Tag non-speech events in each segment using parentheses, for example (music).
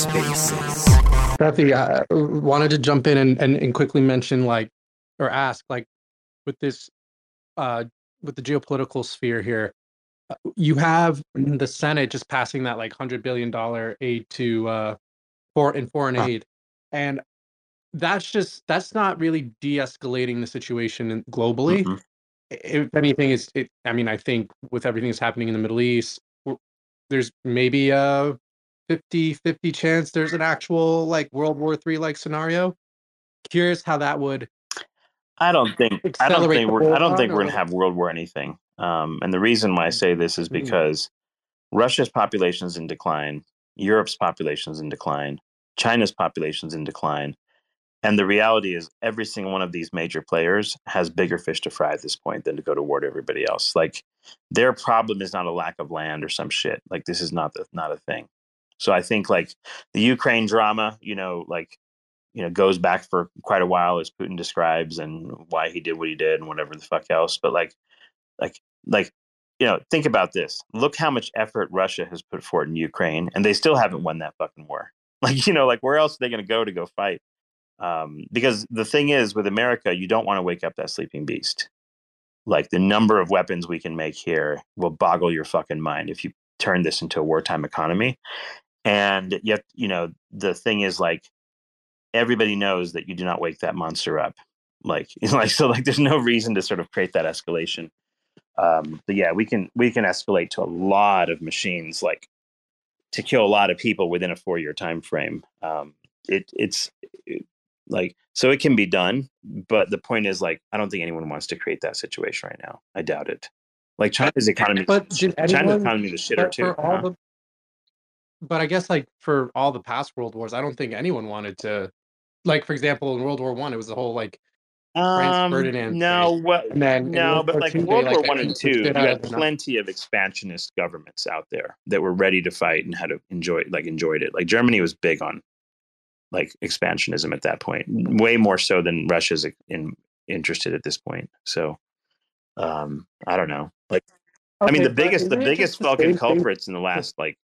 TerraSpaces. Kathy, I wanted to jump in and, and, and quickly mention like or ask like with this uh with the geopolitical sphere here, uh, you have the Senate just passing that like hundred billion dollar aid to uh for in foreign Huh. aid. And that's just that's not really de-escalating the situation globally. Mhm. If anything, is it? I mean, I think with everything that's happening in the Middle East, there's maybe a 50-50 chance there's an actual like World War Three like scenario. Curious how that would. I don't think I don't think we're I don't think we're gonna have world war anything. Um, and the reason why I say this is Mm. because Russia's population is in decline, Europe's population is in decline, China's population is in decline, and the reality is every single one of these major players has bigger fish to fry at this point than to go to war to everybody else. Like their problem is not a lack of land or some shit. Like this is not the, not a thing. So I think like the Ukraine drama, you know, like you know, goes back for quite a while as Putin describes and why he did what he did and whatever the fuck else. But like, like, like, you know, think about this. Look how much effort Russia has put forth in Ukraine, and they still haven't won that fucking war. (laughs) Like, you know, like where else are they going to go to go fight? Um, because the thing is, with America, you don't want to wake up that sleeping beast. Like the number of weapons we can make here will boggle your fucking mind if you turn this into a wartime economy. And yet, you know, the thing is like everybody knows that you do not wake that monster up. Like, (laughs) like so, like there's no reason to sort of create that escalation. Um, but yeah, we can we can escalate to a lot of machines, like to kill a lot of people within a four year time frame. Um, it it's it, like so it can be done, but the point is like I don't think anyone wants to create that situation right now. I doubt it. Like China's economy, But China's anyone economy is a shitter too. huh? the but I guess like for all the past world wars, I don't think anyone wanted to like for example in World War One it was the whole like Um, Ferdinand no, what? Then No, but like World like, War One and Two, you had plenty of expansionist governments out there that were ready to fight and had to enjoy, like enjoyed it. Like Germany was big on like expansionism at that point, way more so than Russia's in, interested at this point. So, um, I don't know. Like, I mean, the biggest, the biggest fucking culprits in the last like,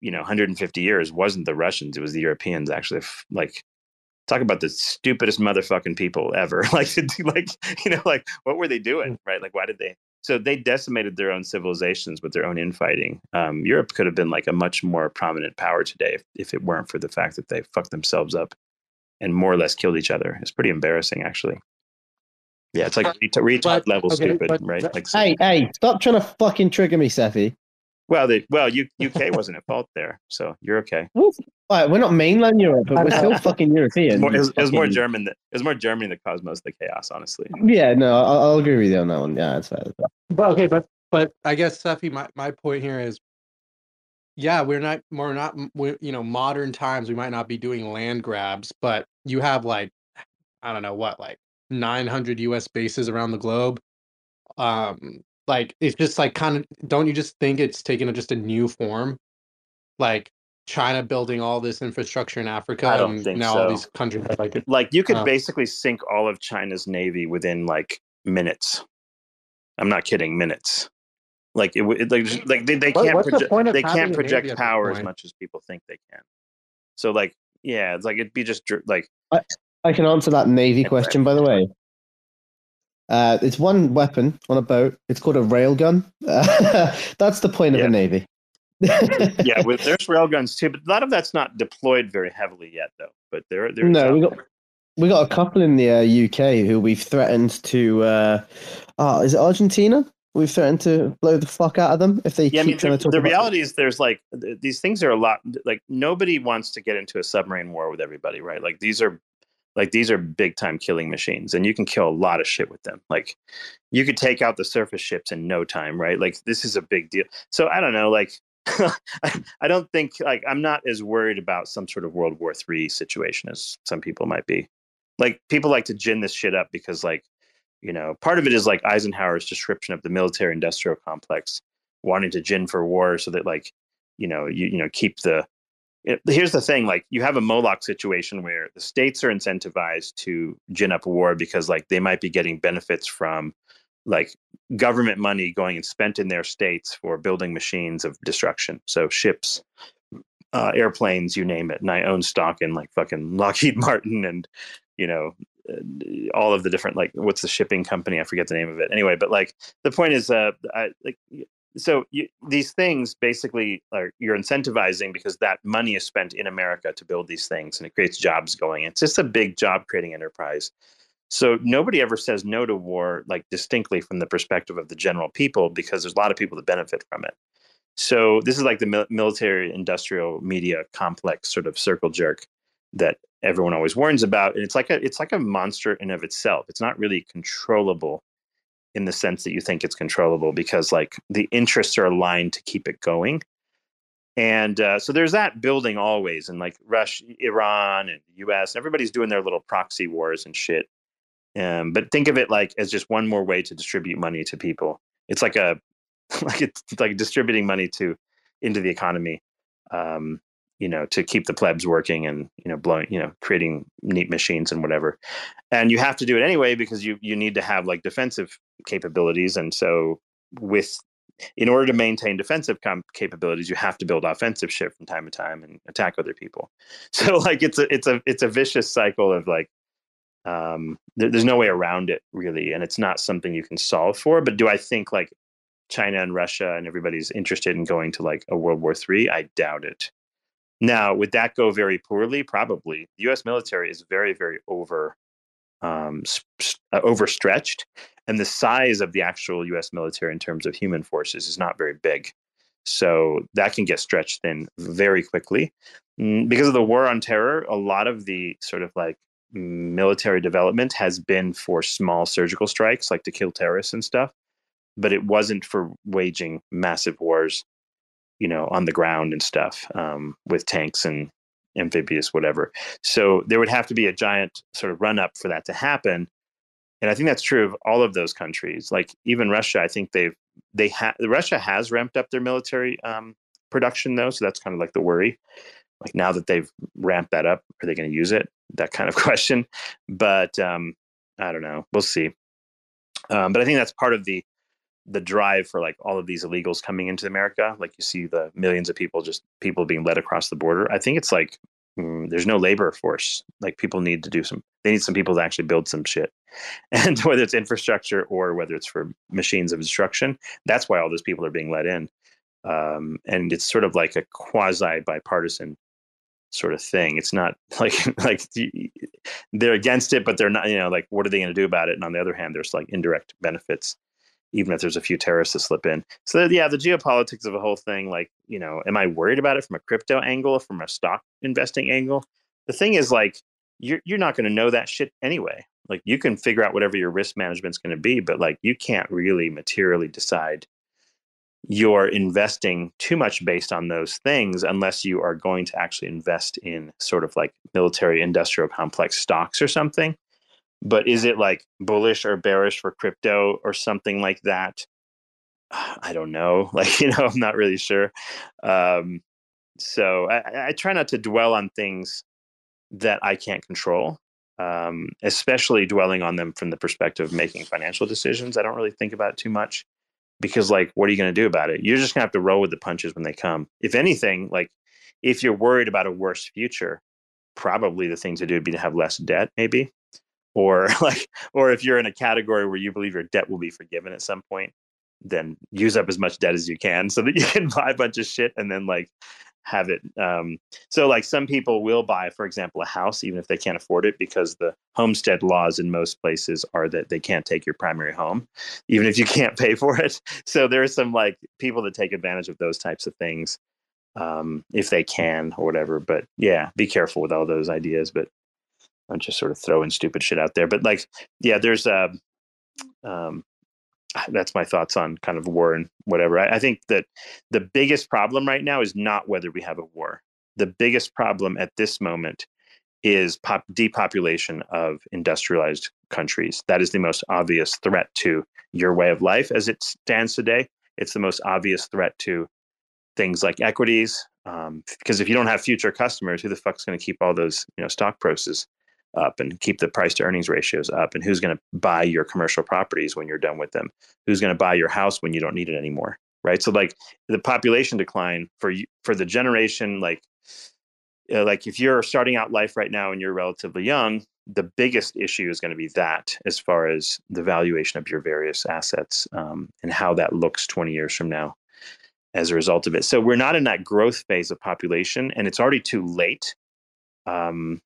you know, 150 years wasn't the Russians; it was the Europeans. Actually, like talk about the stupidest motherfucking people ever. (laughs) like, like you know, like what were they doing, right? Like, why did they? So they decimated their own civilizations with their own infighting. Um, Europe could have been like a much more prominent power today if, if it weren't for the fact that they fucked themselves up and more or less killed each other. It's pretty embarrassing, actually. Yeah, it's like ret- retard level okay, stupid, but right? Like, Hey, hey, stop trying to fucking trigger me, Cephii. Well, the, well, U, UK wasn't at fault there, so you're okay. All right, we're not mainland Europe, but we're still (laughs) fucking European. was more, it was, it was more German. That, it was more Germany that caused most of the chaos, honestly. Yeah, no, I'll, I'll agree with you on that one. Yeah, that's fair. That's fair. But okay, but but I guess Steffi, my, my point here is, yeah, we're not we're not we you know modern times. We might not be doing land grabs, but you have like I don't know what like 900 U.S. bases around the globe. Um, like it's just like kind of don't you just think it's taken a, just a new form, like China building all this infrastructure in Africa, I don't and think now so. all these countries are like Like you could Oh. basically sink all of China's navy within like minutes. I'm not kidding, minutes. Like it, would- it like, like they, they can't what's the project point they can't project navy at this power as much as people think they can. So like yeah, it's like it'd be just like I can answer that Navy question, by the way. Uh, it's one weapon on a boat. It's called a railgun. (laughs) that's the point of Yeah. a Navy. yeah, (laughs) with, there's railguns too, but a lot of that's not deployed very heavily yet though. But there there No, we got we got a couple in the uh, UK who we've threatened to. Uh, oh, is it Argentina? We've threatened to blow the fuck out of them if they yeah, I keep mean, trying the, to talk the reality is there's like th- these things are a lot like nobody wants to get into a submarine war with everybody, right? Like these are like these are big time killing machines and you can kill a lot of shit with them. Like you could take out the surface ships in no time, right? Like this is a big deal. So I don't know, like (laughs) I, I don't think like I'm not as worried about some sort of World War Three situation as some people might be. Like people like to gin this shit up because like you know part of it is like Eisenhower's description of the military industrial complex wanting to gin for war so that like you know you you know keep the here's the thing like you have a moloch situation where the states are incentivized to gin up war because like they might be getting benefits from like government money going and spent in their states for building machines of destruction. So ships, uh, airplanes, you name it. And I own stock in like fucking Lockheed (laughs) Martin and you know uh, all of the different like what's the shipping company? I forget the name of it. Anyway, but like the point is, uh, I, like so you, these things basically are you're incentivizing because that money is spent in America to build these things and it creates jobs going. It's just a big job creating enterprise. So nobody ever says no to war like distinctly from the perspective of the general people because there's a lot of people that benefit from it. So this is like the military industrial media complex sort of circle jerk that everyone always warns about and it's like a it's like a monster in of itself. It's not really controllable in the sense that you think it's controllable because like the interests are aligned to keep it going. And uh, so there's that building always and like russia iran and us and everybody's doing their little proxy wars and shit. Um, but think of it like as just one more way to distribute money to people. It's like a (laughs) like it's like distributing money to into the economy. Um, you know to keep the plebs working and you know blowing you know creating neat machines and whatever. And you have to do it anyway because you you need to have like defensive capabilities. And so with in order to maintain defensive com- capabilities you have to build offensive shit from time to time and attack other people. (laughs) So like it's a it's a it's a vicious cycle of like um there, there's no way around it really. And it's not something you can solve for. But do i think like china and russia and everybody's interested in going to like a world war three? I doubt it now, would that go very poorly? Probably. The U.S. military is very, very over um, uh, overstretched, and the size of the actual U.S. military in terms of human forces is not very big. So that can get stretched thin very quickly. Mm, because of the war on terror, a lot of the sort of like military development has been for small surgical strikes, like to kill terrorists and stuff, but it wasn't for waging massive wars you know, on the ground and stuff um, with tanks and amphibious, whatever. So there would have to be a giant sort of run up for that to happen. And I think that's true of all of those countries. Like even Russia, I think they've they have Russia has ramped up their military um, production though, so that's kind of like the worry. Like now that they've ramped that up, are they going to use it? That kind of (laughs) question. But um, I don't know. We'll see. Um, but I think that's part of the the drive for like all of these illegals coming into America, like you see the millions of people just people being led across the border. I think it's like mm, there's no labor force. Like people need to do some. They need some people to actually build some shit, (laughs) and whether it's infrastructure or whether it's for machines of destruction, that's why all those people are being let in. Um, and it's sort of like a quasi bipartisan sort of thing. It's not (laughs) like like they're against it, but they're not. You know, like what are they going to do about it? And on the other hand, there's like indirect benefits even if there's a few terrorists to slip in. So yeah, the geopolitics of the whole thing, like, you know, am I worried about it from a crypto angle, from a stock investing angle? The thing is like you're you're not going to know that shit anyway. Like you can figure out whatever your risk management's going to be, but like you can't really materially decide you're investing too much based on those things unless you are going to actually invest in sort of like military industrial complex stocks or something but is it like bullish or bearish for crypto or something like that? (sighs) I don't know. (laughs) Like, you know, I'm not really sure. Um, so I, I try not to dwell on things that I can't control, um, especially dwelling on them from the perspective of making financial decisions. I don't really think about it too much because, like, what are you going to do about it? You're just going to have to roll with the punches when they come. If anything, like, if you're worried about a worse future, probably the thing to do would be to have less debt, maybe or (laughs) like or if you're in a category where you believe your debt will be forgiven at some point then use up as much debt as you can so that you (laughs) can buy a bunch of shit and then like have it um, so like some people will buy for example a house even if they can't afford it because the homestead laws in most places are that they can't take your primary home even if you can't pay for it. (laughs) So there are some like people that take advantage of those types of things um, if they can or whatever but yeah be careful with all those ideas but I'm just sort of throwing stupid shit out there. But like, yeah, there's uh, um, that's my thoughts on kind of war and whatever. I, I think that the biggest problem right now is not whether we have a war. The biggest problem at this moment is pop- depopulation of industrialized countries. That is the most obvious threat to your way of life as it stands today. It's the most obvious threat to things like equities. Um, because if you don't have future customers, who the fuck's going to keep all those you know stock prices up and keep the price to earnings ratios up and who's going to buy your commercial properties when you're done with them? Who's going to buy your house when you don't need it anymore right? So like the population decline for for the generation like uh, like if you're starting out life right now and you're relatively young the biggest issue is going to be that as far as the valuation of your various assets um, and how that looks 20 years from now as a result of it. So we're not in that growth phase of population and it's already too late um,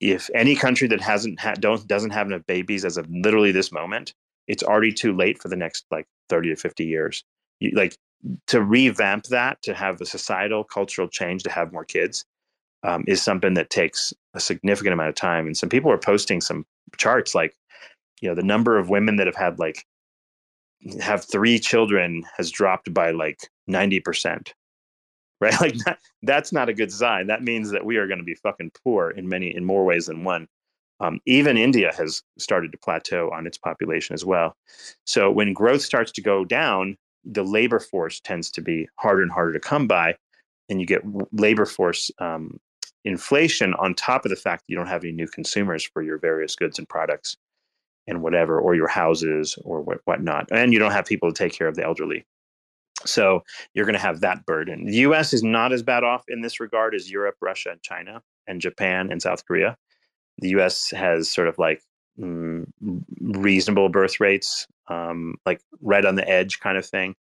if any country that hasn't had don't doesn't have enough babies as of literally this moment, it's already too late for the next like 30 to 50 years. You, like to revamp that, to have a societal cultural change, to have more kids, um, is something that takes a significant amount of time. And some people are posting some charts like, you know, the number of women that have had like have three children has dropped by like 90 percent right? (laughs) Like that, that's not a good sign. That means that we are going to be fucking poor in many, in more ways than one. Um, even India has started to plateau on its population as well. So when growth starts to go down, the labor force tends to be harder and harder to come by, and you get labor force um, inflation on top of the fact that you don't have any new consumers for your various goods and products and whatever, or your houses or what whatnot, and you don't have people to take care of the elderly. So you're going to have that burden. The US is not as bad off in this regard as Europe, Russia, and China, and Japan and South Korea. The US has sort of like mm, reasonable birth rates, um, like right on the edge kind of thing.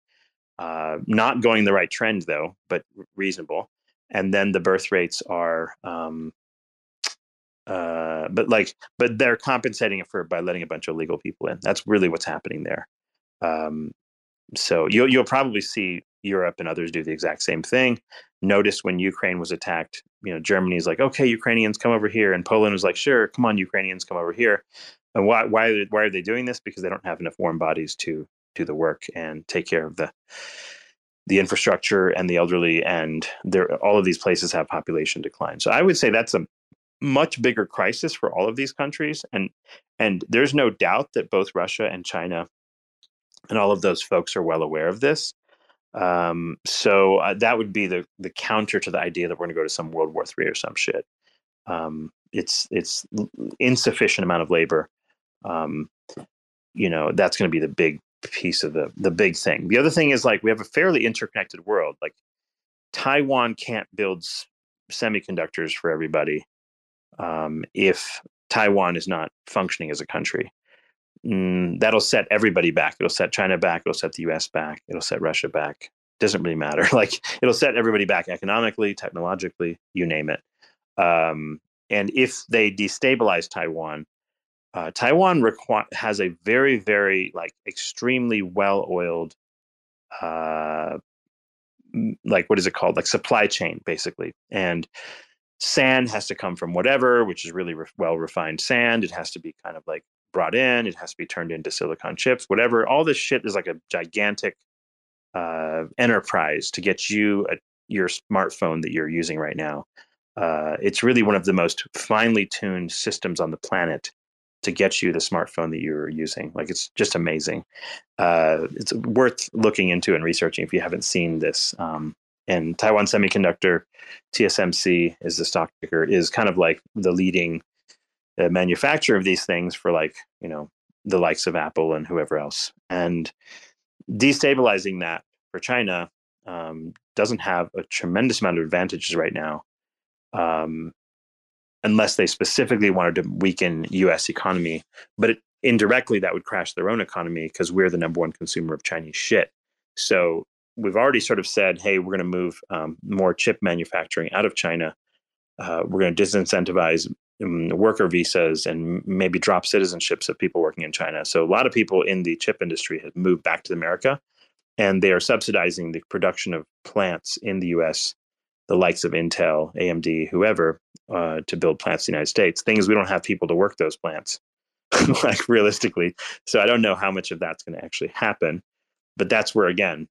Uh, not going the right trend though, but reasonable. And then the birth rates are, um, uh, but like, but they're compensating it for by letting a bunch of legal people in. That's really what's happening there. Um, so you'll you'll probably see Europe and others do the exact same thing. Notice when Ukraine was attacked, you know, Germany's like, okay, Ukrainians come over here, and Poland was like, sure, come on, Ukrainians come over here. And why why why are they doing this? Because they don't have enough warm bodies to do the work and take care of the the infrastructure and the elderly, and there all of these places have population decline. So I would say that's a much bigger crisis for all of these countries, and and there's no doubt that both Russia and China and all of those folks are well aware of this. Um, so uh, that would be the the counter to the idea that we're going to go to some World War Three or some shit. Um, it's it's insufficient amount of labor. Um, you know that's going to be the big piece of the the big thing. The other thing is like we have a fairly interconnected world. Like Taiwan can't build semiconductors for everybody um, if Taiwan is not functioning as a country mm, that'll set everybody back. It'll set China back. It'll set the U.S. back. It'll set Russia back. Doesn't really matter. (laughs) Like it'll set everybody back economically, technologically, you name it. Um, and if they destabilize Taiwan, uh, Taiwan requ- has a very, very like extremely well-oiled, uh, like what is it called? Like supply chain, basically. And sand has to come from whatever, which is really re- well refined sand. It has to be kind of like brought in. It has to be turned into silicon chips, whatever. All this shit is like a gigantic uh, enterprise to get you a, your smartphone that you're using right now. Uh, it's really one of the most finely tuned systems on the planet to get you the smartphone that you're using. Like it's just amazing. Uh, it's worth looking into and researching if you haven't seen this. Um, and Taiwan Semiconductor, TSMC is the stock ticker, is kind of like the leading the manufacture of these things for like you know the likes of Apple and whoever else, and destabilizing that for China um, doesn't have a tremendous amount of advantages right now, um, unless they specifically wanted to weaken U.S. economy. But it, indirectly, that would crash their own economy because we're the number one consumer of Chinese shit. So we've already sort of said, hey, we're going to move um, more chip manufacturing out of China. Uh, we're going to disincentivize worker visas and maybe drop citizenships of people working in China. So a lot of people in the chip industry have moved back to America, and they are subsidizing the production of plants in the U.S. The likes of Intel, AMD, whoever, uh, to build plants in the United States. Things we don't have people to work those plants, (laughs) like realistically. So I don't know how much of that's going to actually happen. But that's where again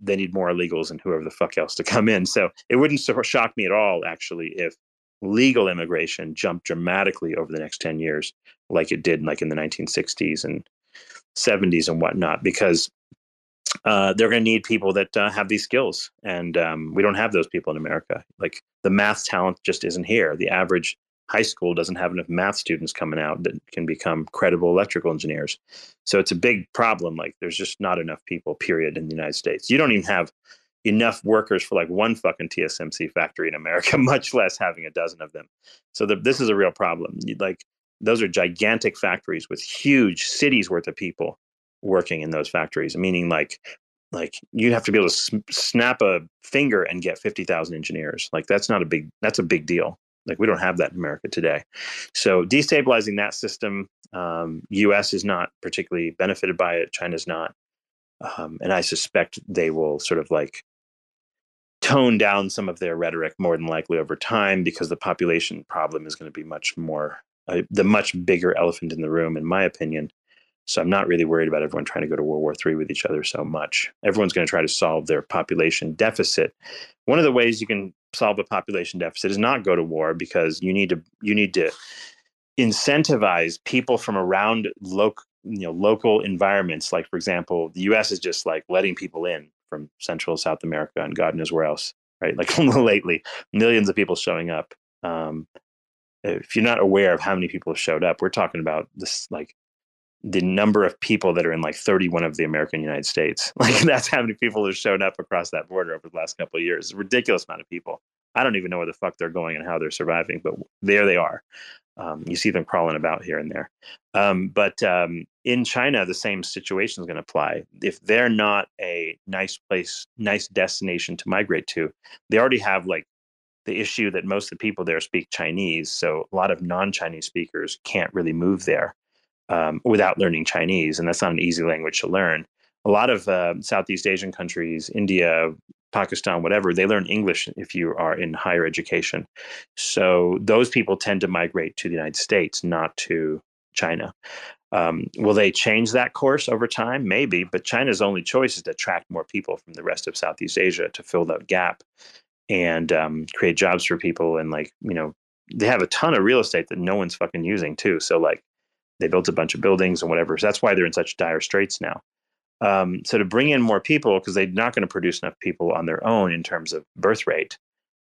they need more illegals and whoever the fuck else to come in. So it wouldn't shock me at all, actually, if legal immigration jump dramatically over the next 10 years, like it did like in the 1960s and 70s and whatnot, because uh, they're going to need people that uh, have these skills. And um, we don't have those people in America. Like the math talent just isn't here. The average high school doesn't have enough math students coming out that can become credible electrical engineers. So it's a big problem. Like there's just not enough people, period, in the United States. You don't even have enough workers for like one fucking TSMC factory in America, (laughs) much less having a dozen of them. So the, this is a real problem. Like those are gigantic factories with huge cities worth of people working in those factories, meaning like like you have to be able to snap a finger and get 50,000 engineers. Like that's not a big that's a big deal. Like we don't have that in America today. So destabilizing that system, um, U.S. is not particularly benefited by it. China's not, um, and I suspect they will sort of like tone down some of their rhetoric more than likely over time because the population problem is going to be much more uh, the much bigger elephant in the room, in my opinion. So I'm not really worried about everyone trying to go to World War III with each other so much. Everyone's going to try to solve their population deficit. One of the ways you can solve a population deficit is not go to war because you need to you need to incentivize people from around local you know local environments. Like for example, the U.S. is just like letting people in from Central South America and God knows where else. Right, like (laughs) lately, millions of people showing up. Um, if you're not aware of how many people have showed up, we're talking about this like the number of people that are in like 31 of the American United States. (laughs) Like that's how many people have shown up across that border over the last couple of years. ridiculous amount of people. I don't even know where the fuck they're going and how they're surviving, but there they are. Um, you see them crawling about here and there. Um, but um, in China, the same situation is going to apply. If they're not a nice place, nice destination to migrate to, they already have like the issue that most of the people there speak Chinese. So a lot of non Chinese speakers can't really move there um, without learning Chinese, and that's not an easy language to learn. A lot of uh, Southeast Asian countries, India, Pakistan, whatever, they learn English if you are in higher education. So those people tend to migrate to the United States, not to China. Um, will they change that course over time? Maybe, but China's only choice is to attract more people from the rest of Southeast Asia to fill that gap and um, create jobs for people. And like, you know, they have a ton of real estate that no one's fucking using too. So like, they built a bunch of buildings and whatever. So that's why they're in such dire straits now. Um, so to bring in more people, because they're not going to produce enough people on their own in terms of birth rate.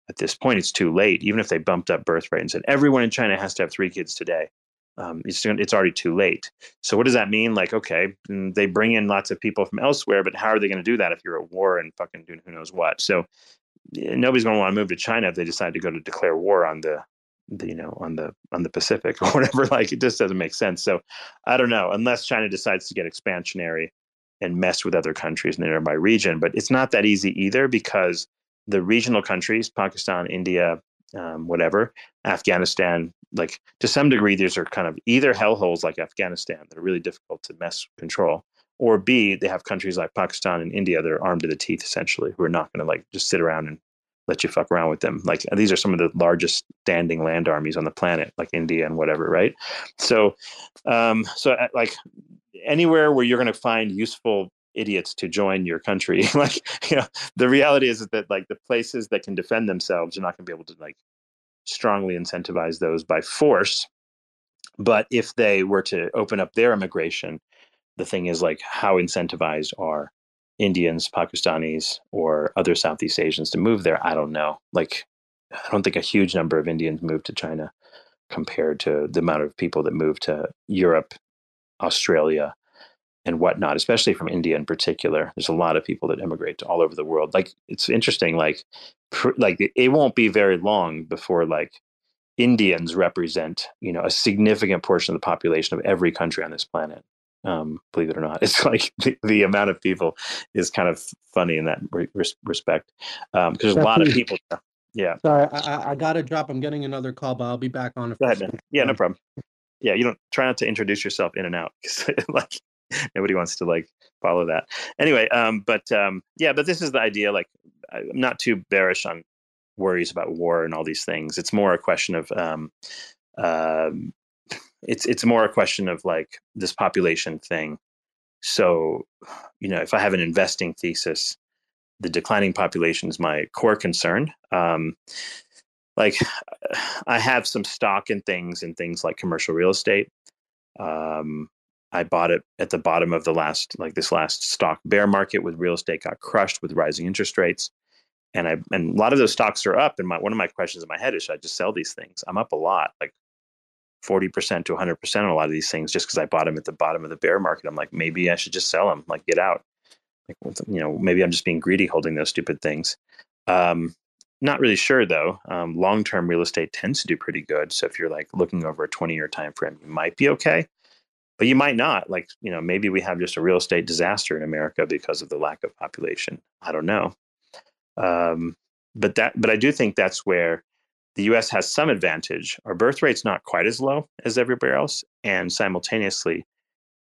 At this point, it's too late. Even if they bumped up birth rate and said everyone in China has to have three kids today, um, it's it's already too late. So what does that mean? Like, okay, mm, they bring in lots of people from elsewhere, but how are they going to do that if you're at war and fucking doing who knows what? So nobody's going to want to move to China if they decide to go to declare war on the the, you know on the on the Pacific (laughs) or whatever. Like it just doesn't make sense. So I don't know unless China decides to get expansionary and mess with other countries in the nearby region. But it's not that easy either because the regional countries, Pakistan, India, um, whatever, Afghanistan, like to some degree, these are kind of either hellholes like Afghanistan that are really difficult to mess control, or B, they have countries like Pakistan and India that are armed to the teeth essentially, who are not going to like just sit around and let you fuck around with them. Like these are some of the largest standing land armies on the planet, like India and whatever, right? So, um, so uh, like anywhere where you're going to find useful idiots to join your country, (laughs) like you know, the reality is that like the places that can defend themselves, you're not going to be able to like strongly incentivize those by force. But if they were to open up their immigration, the thing is like how incentivized are Indians, Pakistanis, or other Southeast Asians to move there. I don't know. Like, I don't think a huge number of Indians move to China compared to the amount of people that move to Europe, Australia, and whatnot, especially from India in particular. There's a lot of people that immigrate to all over the world. Like, it's interesting. Like, pr- like it won't be very long before like Indians represent, you know, a significant portion of the population of every country on this planet um, believe it or not. (laughs) It's like the, the, amount of people is kind of funny in that re- respect because um, there's a lot of people. Yeah. Sorry, I, I got to drop. I'm getting another call, but I'll be back on. Go ahead, man. Yeah, no problem. Yeah, you don't try not to introduce yourself in and out because (laughs) like nobody wants to like follow that. Anyway, um, but um, yeah, but this is the idea. Like, I'm not too bearish on worries about war and all these things. It's more a question of um, um it's it's more a question of like this population thing. So, you know, if I have an investing thesis, the declining population is my core concern. Um, like, (sighs) I have some stock in things and things like commercial real estate. Um, I bought it at the bottom of the last, like this last stock bear market with real estate got crushed with rising interest rates. and I and a lot of those stocks are up. And my one of my questions in my head is, should I just sell these things? I'm up a lot, like forty percent to hundred percent on a lot of these things, just because I bought them at the bottom of the bear market. I'm like, maybe I should just sell them, like get out. Like you know, maybe I'm just being greedy holding those stupid things. Um, not really sure though. Um, Long term real estate tends to do pretty good. So if you're like looking over a 20 year time frame, you might be okay, but you might not. Like you know, maybe we have just a real estate disaster in America because of the lack of population. I don't know. Um, but that, but I do think that's where the U.S. has some advantage. Our birth rate's not quite as low as everywhere else, and simultaneously,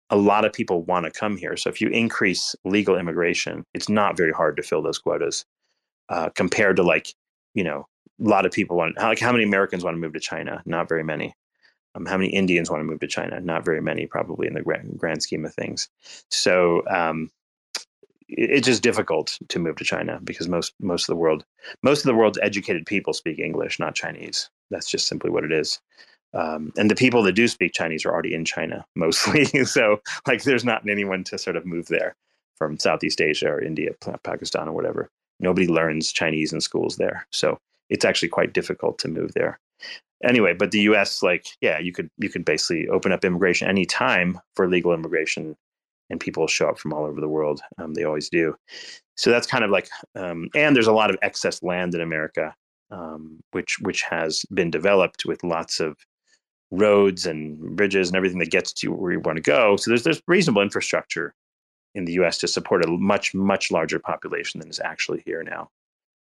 a lot of people want to come here. So if you increase legal immigration, it's not very hard to fill those quotas uh, compared to like, you know, a lot of people want. Like how many Americans want to move to China? Not very many. Um, how many Indians want to move to China? Not very many, probably in the grand, grand scheme of things. So um, it's just difficult to move to China because most most of the world most of the world's educated people speak English, not Chinese. That's just simply what it is. Um, and the people that do speak Chinese are already in China (laughs) mostly. so like, there's not anyone to sort of move there from Southeast Asia or India, Pakistan, or whatever. Nobody learns Chinese in schools there, so it's actually quite difficult to move there. Anyway, but the U.S. like, yeah, you could you could basically open up immigration anytime for legal immigration and people show up from all over the world. Um, they always do. So that's kind of like, um, and there's a lot of excess land in America, um, which which has been developed with lots of roads and bridges and everything that gets to where you want to go. So there's there's reasonable infrastructure in the U.S. to support a much much larger population than is actually here now,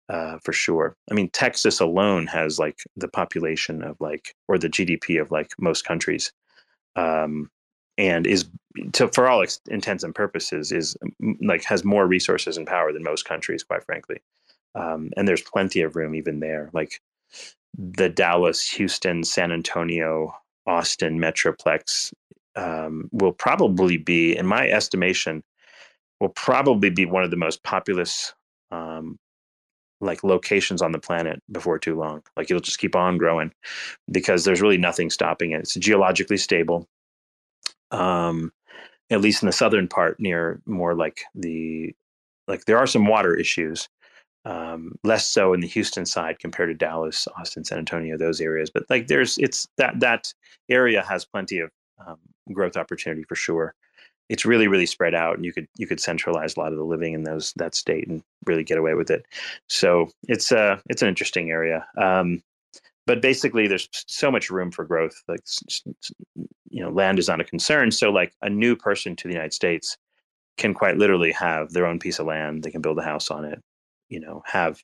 uh, for sure. I mean, Texas alone has like the population of like or the GDP of like most countries. Um, and is to, for all ex- intents and purposes is like has more resources and power than most countries quite frankly um, and there's plenty of room even there like the dallas houston san antonio austin metroplex um, will probably be in my estimation will probably be one of the most populous um, like locations on the planet before too long. Like it'll just keep on growing because there's really nothing stopping it. It's geologically stable um, at least in the southern part near more like the like there are some water issues um, less so in the houston side compared to dallas austin san antonio those areas. But like there's it's that that area has plenty of um, growth opportunity for sure it's really really spread out and you could you could centralize a lot of the living in those that state and really get away with it. So it's uh it's an interesting area um, but basically there's so much room for growth like you know land is not a concern so like a new person to the united states can quite literally have their own piece of land they can build a house on it you know have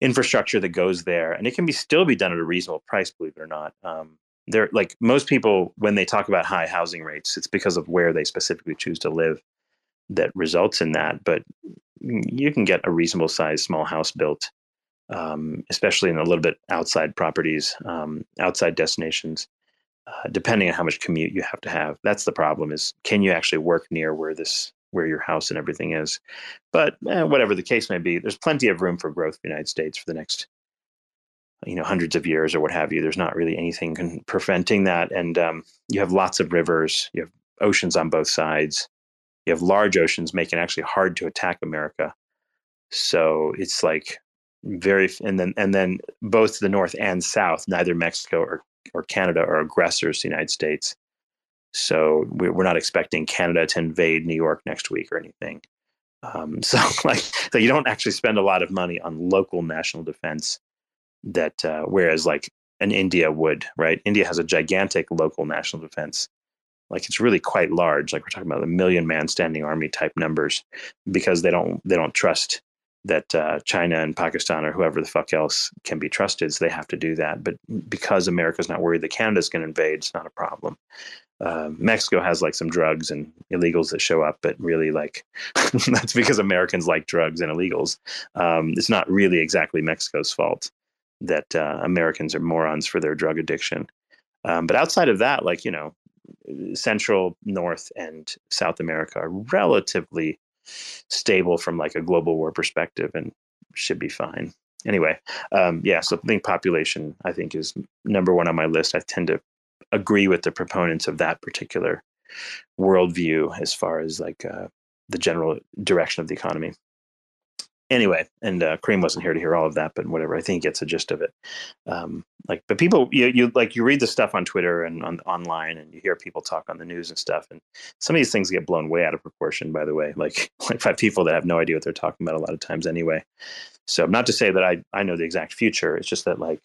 infrastructure that goes there and it can be still be done at a reasonable price believe it or not um, they're like most people when they talk about high housing rates it's because of where they specifically choose to live that results in that but you can get a reasonable sized small house built um, especially in a little bit outside properties, um, outside destinations, uh, depending on how much commute you have to have. That's the problem: is can you actually work near where this where your house and everything is? But eh, whatever the case may be, there's plenty of room for growth in the United States for the next you know hundreds of years or what have you. There's not really anything preventing that, and um, you have lots of rivers, you have oceans on both sides. You have large oceans making it actually hard to attack America. So it's like very and then and then both the north and south neither mexico or, or canada are aggressors to the united states so we're not expecting canada to invade new york next week or anything um, (laughs) so like so you don't actually spend a lot of money on local national defense that uh, whereas like an india would right india has a gigantic local national defense like it's really quite large like we're talking about a million man standing army type numbers because they don't they don't trust that uh, China and Pakistan or whoever the fuck else can be trusted, so they have to do that. But because America's not worried that Canada's going to invade, it's not a problem. Uh, Mexico has like some drugs and illegals that show up, but really, like (laughs) that's because Americans like drugs and illegals. Um, it's not really exactly Mexico's fault that uh, Americans are morons for their drug addiction. Um, but outside of that, like you know, Central, North, and South America are relatively stable from like a global war perspective and should be fine. Anyway, um, yeah, so I think population, I think, is number one on my list. I tend to agree with the proponents of that particular worldview as far as like uh, the general direction of the economy. Anyway, and uh, Kareem wasn't here to hear all of that, but whatever. I think he gets the gist of it. Um, like, but people, you, you like you read the stuff on Twitter and on online, and you hear people talk on the news and stuff, and some of these things get blown way out of proportion. By the way, (laughs) like like by people that have no idea what they're talking about a lot of times anyway. So, not to say that I I know the exact future. It's just that like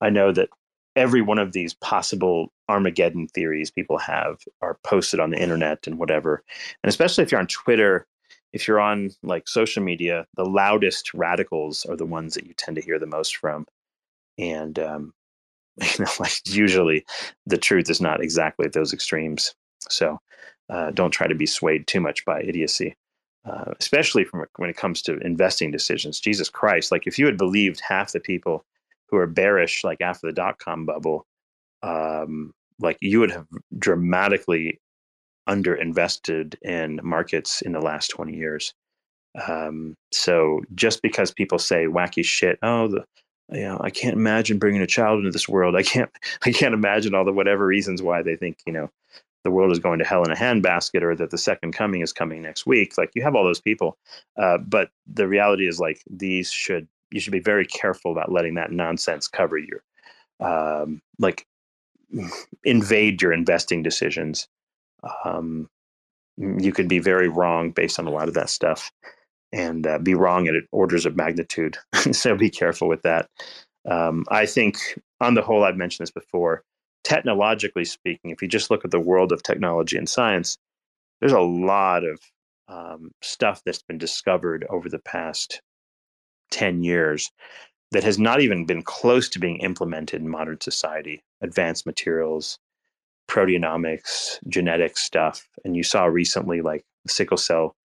I know that every one of these possible Armageddon theories people have are posted on the internet and whatever, and especially if you're on Twitter if you're on like social media, the loudest radicals are the ones that you tend to hear the most from. And um, (laughs) you know, like usually the truth is not exactly at those extremes. So uh, don't try to be swayed too much by idiocy, uh, especially from when it comes to investing decisions. Jesus Christ! Like if you had believed half the people who are bearish, like after the dot com bubble, um, like you would have dramatically underinvested in markets in the last 20 years. Um, so just because people say wacky shit, oh, the, you know, I can't imagine bringing a child into this world. I can't, (laughs) I can't imagine all the whatever reasons why they think, you know, the world is going to hell in a handbasket or that the second coming is coming next week. Like you have all those people. Uh, but the reality is like these should, you should be very careful about letting that nonsense cover your, um, like (sighs) invade your investing decisions um, you could be very wrong based on a lot of that stuff and uh, be wrong at orders of magnitude. (laughs) so be careful with that. Um, I think, on the whole, I've mentioned this before. Technologically speaking, if you just look at the world of technology and science, there's a lot of um, stuff that's been discovered over the past 10 years that has not even been close to being implemented in modern society. Advanced materials, proteomics, genetic stuff. And you saw recently like sickle cell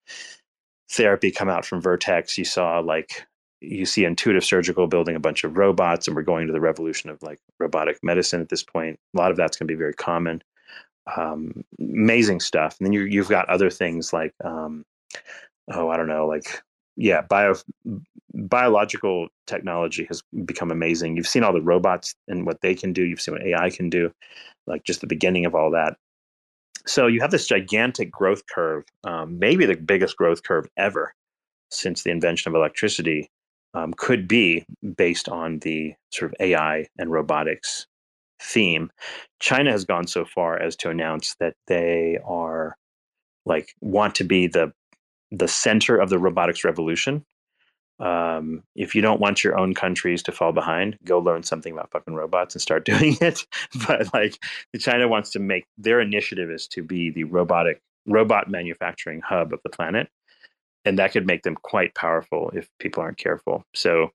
therapy come out from Vertex. You saw like you see intuitive surgical building a bunch of robots and we're going to the revolution of like robotic medicine at this point. A lot of that's going to be very common. Um, amazing stuff. And then you, you've got other things like, um, oh, I don't know, like, yeah, bio, biological technology has become amazing. You've seen all the robots and what they can do. You've seen what AI can do like just the beginning of all that. So you have this gigantic growth curve, um, maybe the biggest growth curve ever since the invention of electricity, um, could be based on the sort of AI and robotics theme. China has gone so far as to announce that they are like want to be the the center of the robotics revolution um, if you don't want your own countries to fall behind, go learn something about fucking robots and start (laughs) doing it. but like China wants to make their initiative is to be the robotic robot manufacturing hub of the planet. And that could make them quite powerful if people aren't careful. So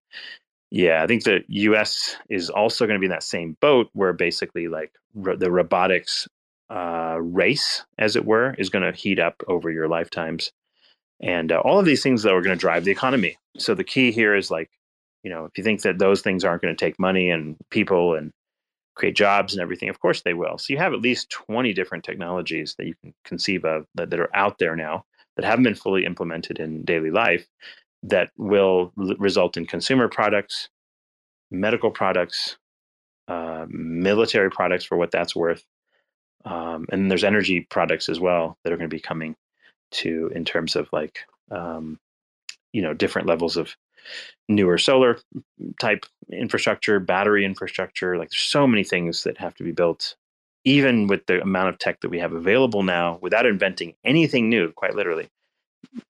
yeah, I think the US is also going to be in that same boat where basically like ro- the robotics uh, race, as it were, is going to heat up over your lifetimes. And uh, all of these things, though, are going to drive the economy. So the key here is like, you know, if you think that those things aren't going to take money and people and create jobs and everything, of course they will. So you have at least 20 different technologies that you can conceive of that, that are out there now that haven't been fully implemented in daily life that will l- result in consumer products, medical products, uh, military products for what that's worth. Um, and there's energy products as well that are going to be coming to in terms of like um, you know different levels of newer solar type infrastructure battery infrastructure like there's so many things that have to be built even with the amount of tech that we have available now without inventing anything new quite literally.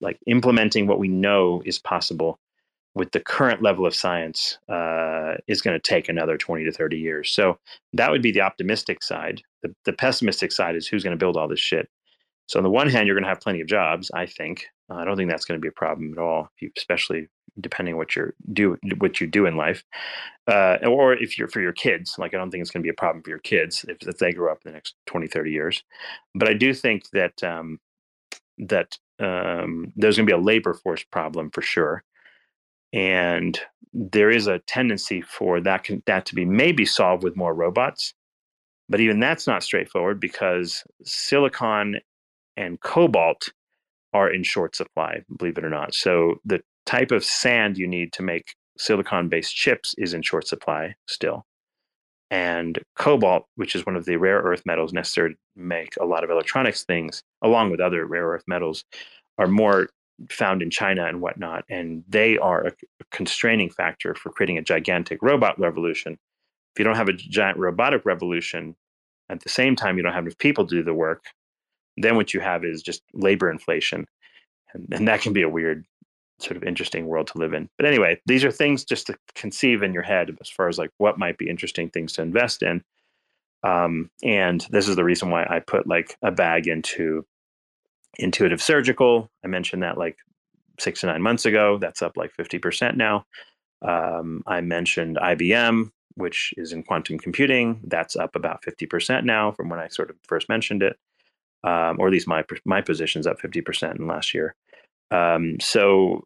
Like implementing what we know is possible with the current level of science uh, is going to take another 20 to 30 years. So that would be the optimistic side. The, the pessimistic side is who's going to build all this shit so on the one hand, you're going to have plenty of jobs. I think. Uh, I don't think that's going to be a problem at all, especially depending what you do what you do in life, uh, or if you're for your kids. Like I don't think it's going to be a problem for your kids if, if they grow up in the next 20, 30 years. But I do think that um, that um, there's going to be a labor force problem for sure, and there is a tendency for that can, that to be maybe solved with more robots. But even that's not straightforward because silicon and cobalt are in short supply, believe it or not. So the type of sand you need to make silicon based chips is in short supply still. And cobalt, which is one of the rare earth metals necessary to make a lot of electronics things, along with other rare earth metals, are more found in China and whatnot, and they are a constraining factor for creating a gigantic robot revolution. If you don't have a giant robotic revolution, at the same time you don't have enough people to do the work, then what you have is just labor inflation, and, and that can be a weird, sort of interesting world to live in. But anyway, these are things just to conceive in your head as far as like what might be interesting things to invest in. Um, and this is the reason why I put like a bag into Intuitive Surgical. I mentioned that like six to nine months ago. That's up like 50% now. Um, I mentioned IBM, which is in quantum computing. That's up about 50% now from when I sort of first mentioned it. Um, or at least my my position's up 50% in last year. Um, so,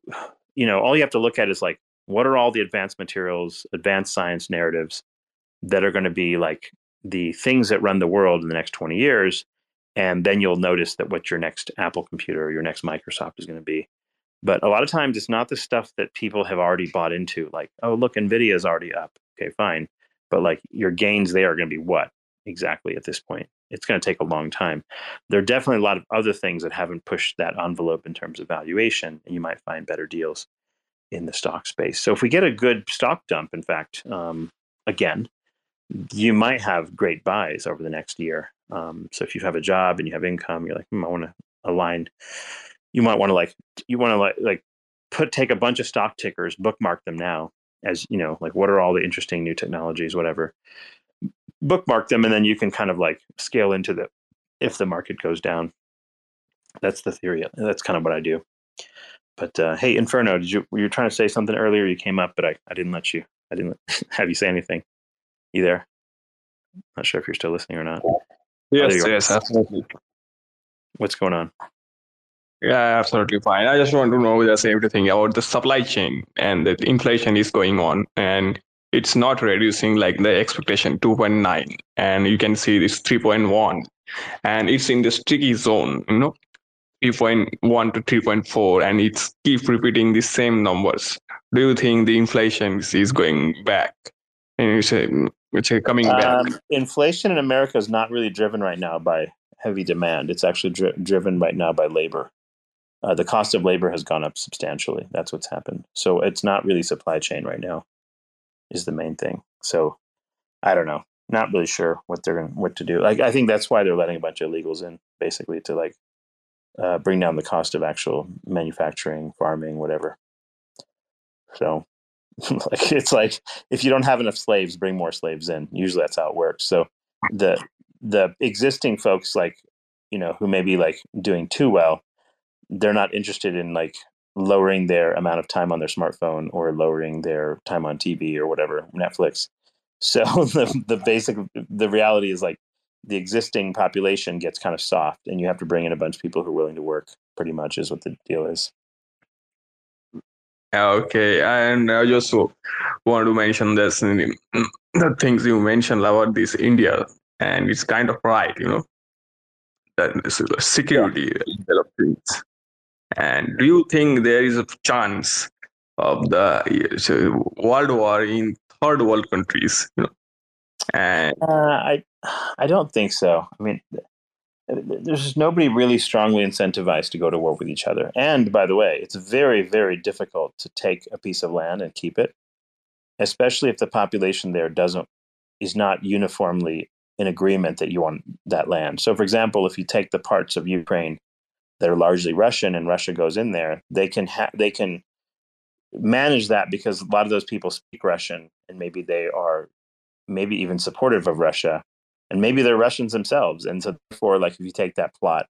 you know, all you have to look at is like, what are all the advanced materials, advanced science narratives that are going to be like the things that run the world in the next 20 years? and then you'll notice that what your next Apple computer or your next Microsoft is going to be. But a lot of times it's not the stuff that people have already bought into, like, oh, look, NVIDIA is already up. Okay, fine. But like your gains there are going to be what exactly at this point? It's going to take a long time. There are definitely a lot of other things that haven't pushed that envelope in terms of valuation, and you might find better deals in the stock space. So if we get a good stock dump, in fact, um, again, you might have great buys over the next year. Um, so if you have a job and you have income, you're like, hmm, I want to align. You might want to like, you want to like, like put take a bunch of stock tickers, bookmark them now, as you know, like what are all the interesting new technologies, whatever. Bookmark them, and then you can kind of like scale into the if the market goes down. That's the theory. That's kind of what I do. But uh, hey, Inferno, did you were you trying to say something earlier? You came up, but I, I didn't let you. I didn't (laughs) have you say anything. You there? Not sure if you're still listening or not. Yes, yes, absolutely. What's going on? Yeah, absolutely fine. I just want to know just everything about the supply chain and the inflation is going on and it's not reducing like the expectation 2.9 and you can see this 3.1 and it's in the sticky zone, you know, 3.1 to 3.4 and it's keep repeating the same numbers. Do you think the inflation is going back? And are coming back? Um, inflation in America is not really driven right now by heavy demand. It's actually dri- driven right now by labor. Uh, the cost of labor has gone up substantially. That's what's happened. So it's not really supply chain right now, is the main thing. So I don't know. Not really sure what they're going what to do. Like I think that's why they're letting a bunch of illegals in, basically to like uh, bring down the cost of actual manufacturing, farming, whatever. So (laughs) like it's like if you don't have enough slaves, bring more slaves in. Usually that's how it works. So the the existing folks like you know who may be like doing too well, they're not interested in like lowering their amount of time on their smartphone or lowering their time on TV or whatever Netflix. (laughs) So the the basic the reality is like the existing population gets kind of soft, and you have to bring in a bunch of people who are willing to work. Pretty much is what the deal is. Okay, and I just want to mention this (clears throat) the things you mentioned about this India, and it's kind of right, you know, that security yeah. things. And do you think there is a chance of the world war in third world countries? You know, and uh, I, I don't think so. I mean, there's nobody really strongly incentivized to go to war with each other. And by the way, it's very, very difficult to take a piece of land and keep it, especially if the population there doesn't is not uniformly in agreement that you want that land. So, for example, if you take the parts of Ukraine that are largely Russian and Russia goes in there, they can ha- they can manage that because a lot of those people speak Russian and maybe they are maybe even supportive of Russia and maybe they're Russians themselves. And so, therefore, like if you take that plot,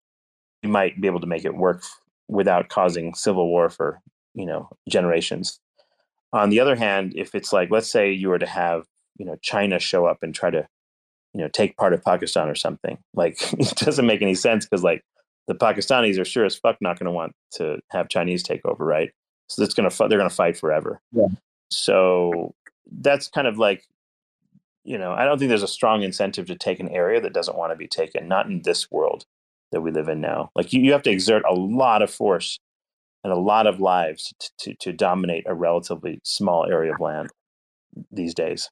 you might be able to make it work without causing civil war for you know generations. On the other hand, if it's like, let's say you were to have you know China show up and try to you know take part of Pakistan or something, like (laughs) it doesn't make any sense because like the Pakistanis are sure as fuck not going to want to have Chinese take over, right? So that's going to they're going to fight forever. Yeah. So that's kind of like you know, I don't think there's a strong incentive to take an area that doesn't want to be taken, not in this world that we live in now. Like you, you have to exert a lot of force and a lot of lives to, to, to dominate a relatively small area of land these days.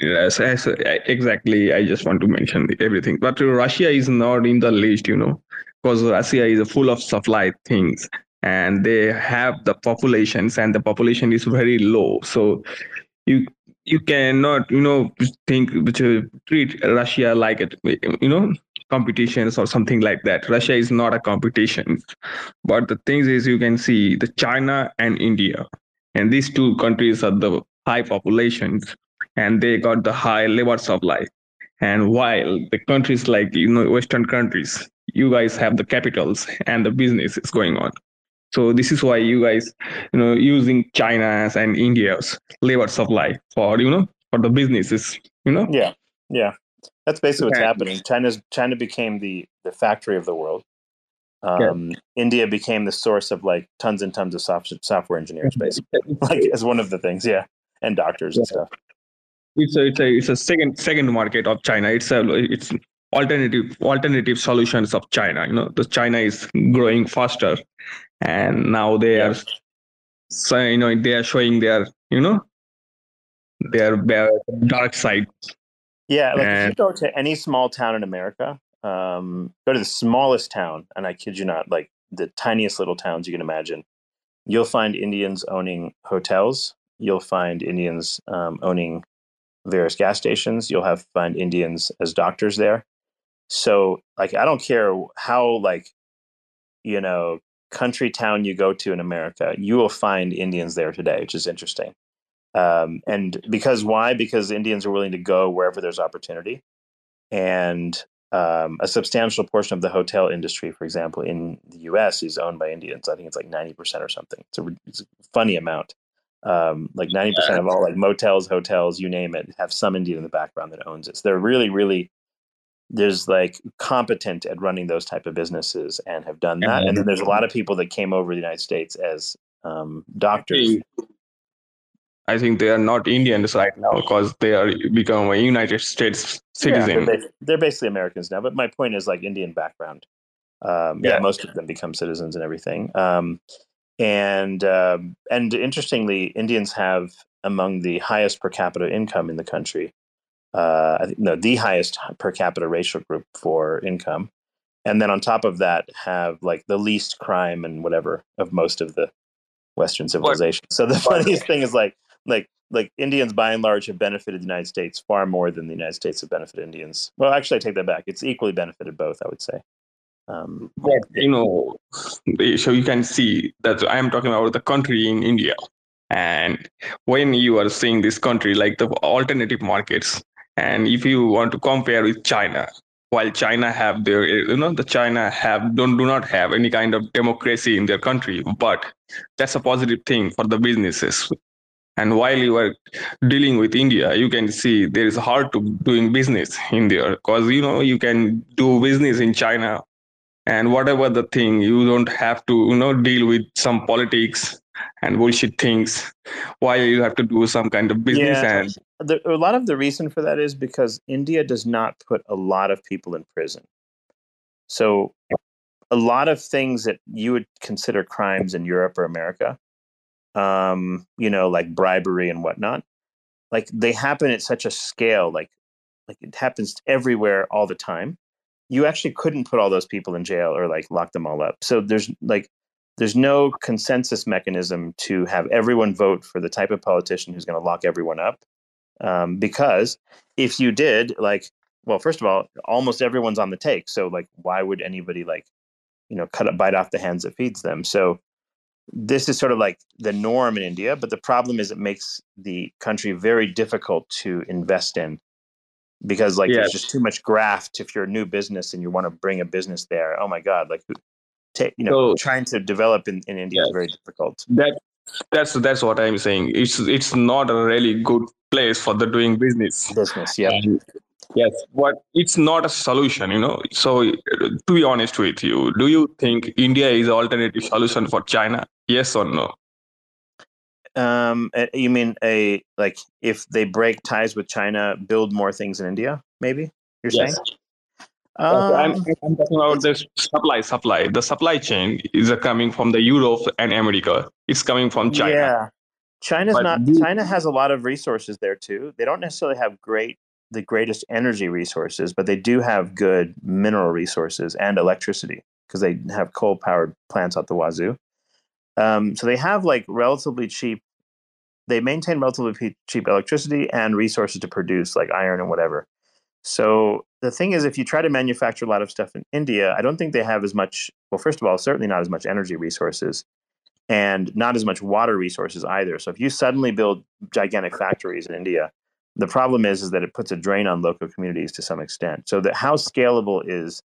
Yes, yes, exactly. I just want to mention everything. But Russia is not in the list, you know, because Russia is full of supply things. and they have the populations and the population is very low so you you cannot you know think to treat russia like it you know competitions or something like that russia is not a competition but the thing is you can see the china and india and these two countries are the high populations and they got the high levels of life. and while the countries like you know western countries you guys have the capitals and the business is going on so this is why you guys, you know, using China's and India's labor supply for you know for the businesses, you know. Yeah, yeah, that's basically what's Okay. happening. China's China became the the factory of the world. Yeah. Um, India became the source of like tons and tons of soft, software engineers, basically, (laughs) like as one of the things. Yeah, and doctors and stuff. It's a it's a it's a second second market of China. It's a it's alternative alternative solutions of China. You know, the China is growing faster, and now they Yeah. are, so you know, they are showing their you know their their dark side. Yeah, like if you go to any small town in America, um, go to the smallest town, and I kid you not, like the tiniest little towns you can imagine, you'll find Indians owning hotels. You'll find Indians um, owning various gas stations. You'll have find Indians as doctors there. So, like, I don't care how like, you know, country town you go to in America, you will find Indians there today, which is interesting. Um, and because why? Because Indians are willing to go wherever there's opportunity, and um, a substantial portion of the hotel industry, for example, in the U.S. is owned by Indians. I think it's like ninety percent or something. It's a, it's a funny amount. Um, like ninety percent of all like motels, hotels, you name it, have some Indian in the background that owns it. So they're really, really there's like competent at running those type of businesses and have done that. And then there's a lot of people that came over to the United States as um, doctors. I think they are not Indians right now because they are become a United States Yeah, citizen. they're, bas- they're basically Americans now. But my point is like Indian background. Um, yeah. Yeah. most of them become citizens and everything. Um, and um, and interestingly, Indians have among the highest per capita income in the country. Uh, no, the highest per capita racial group for income, and then on top of that, have like the least crime and whatever of most of the Western civilization. so the funniest thing is like like like Indians by and large have benefited the United States far more than the United States have benefited Indians. Well, actually, I take that back. It's equally benefited both. I would say. Um, but you know so you can see that i am talking about the country in india. And when you are seeing this country like the alternative markets and if you want to compare with china while china have their you know the china have don't do not have any kind of democracy in their country but that's a positive thing for the businesses. And while you are dealing with india you can see there is hard to doing business in there because you know you can do business in china and whatever the thing you don't have to you know deal with some politics and bullshit things why you have to do some kind of business Yeah. and the, a lot of the reason for that is because India does not put a lot of people in prison. So, a lot of things that you would consider crimes in Europe or America, um, you know, like bribery and whatnot, like they happen at such a scale, like like it happens everywhere all the time. You actually couldn't put all those people in jail or like lock them all up. So there's like there's no consensus mechanism to have everyone vote for the type of politician who's going to lock everyone up um, because if you did like well first of all almost everyone's on the take so like why would anybody like you know cut a bite off the hands that feeds them so this is sort of like the norm in india but the problem is it makes the country very difficult to invest in because like there's just too much graft if you're a new business and you want to bring a business there. Oh my god like you know So- trying to develop in, in india is very difficult. That that's that's what i'm saying. It's it's not a really good place for the doing business. Business yeah. And yes but it's not a solution you know? So to be honest with you do you think india is alternative solution for china? Yes or no Um, uh, you mean a like if they break ties with China, build more things in India? Maybe you're Yes. saying. I'm, Um, I'm talking about the supply supply the supply chain is coming from the europe and america it's coming from china Yeah, China's But not. China has a lot of resources there too. They don't necessarily have great the greatest energy resources, but they do have good mineral resources and electricity because they have coal powered plants out the wazoo. Um, so they have like relatively cheap. They maintain relatively cheap electricity and resources to produce like iron and whatever. So the thing is, if you try to manufacture a lot of stuff in India, I don't think they have as much. Well, first of all, certainly not as much energy resources, and not as much water resources either. So if you suddenly build gigantic factories in India, the problem is is that it puts a drain on local communities to some extent. So that how scalable is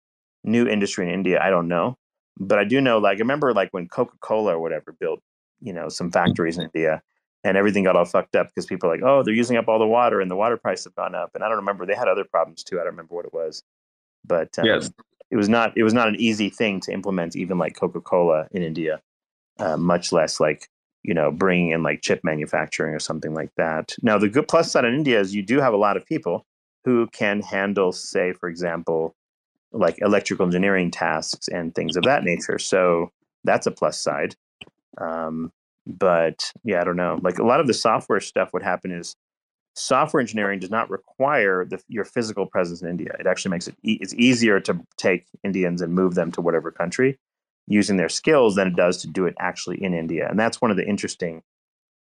new industry in India, I don't know, but I do know. Like I remember, like when Coca Cola or whatever built, you know, some factories in India and everything got all fucked up because people are like, oh, they're using up all the water and the water prices have gone up. And I don't remember they had other problems too. I don't remember what it was, but um, yes. it was not it was not an easy thing to implement, even like Coca Cola in India, uh, much less like you know bringing in like chip manufacturing or something like that. Now the good plus side in India is you do have a lot of people who can handle, say, for example, like electrical engineering tasks and things of that nature. So that's a plus side. Um, but yeah, I don't know. Like a lot of the software stuff, what happened is software engineering does not require the, your physical presence in India. It actually makes it e- it's easier to take Indians and move them to whatever country using their skills than it does to do it actually in India. And that's one of the interesting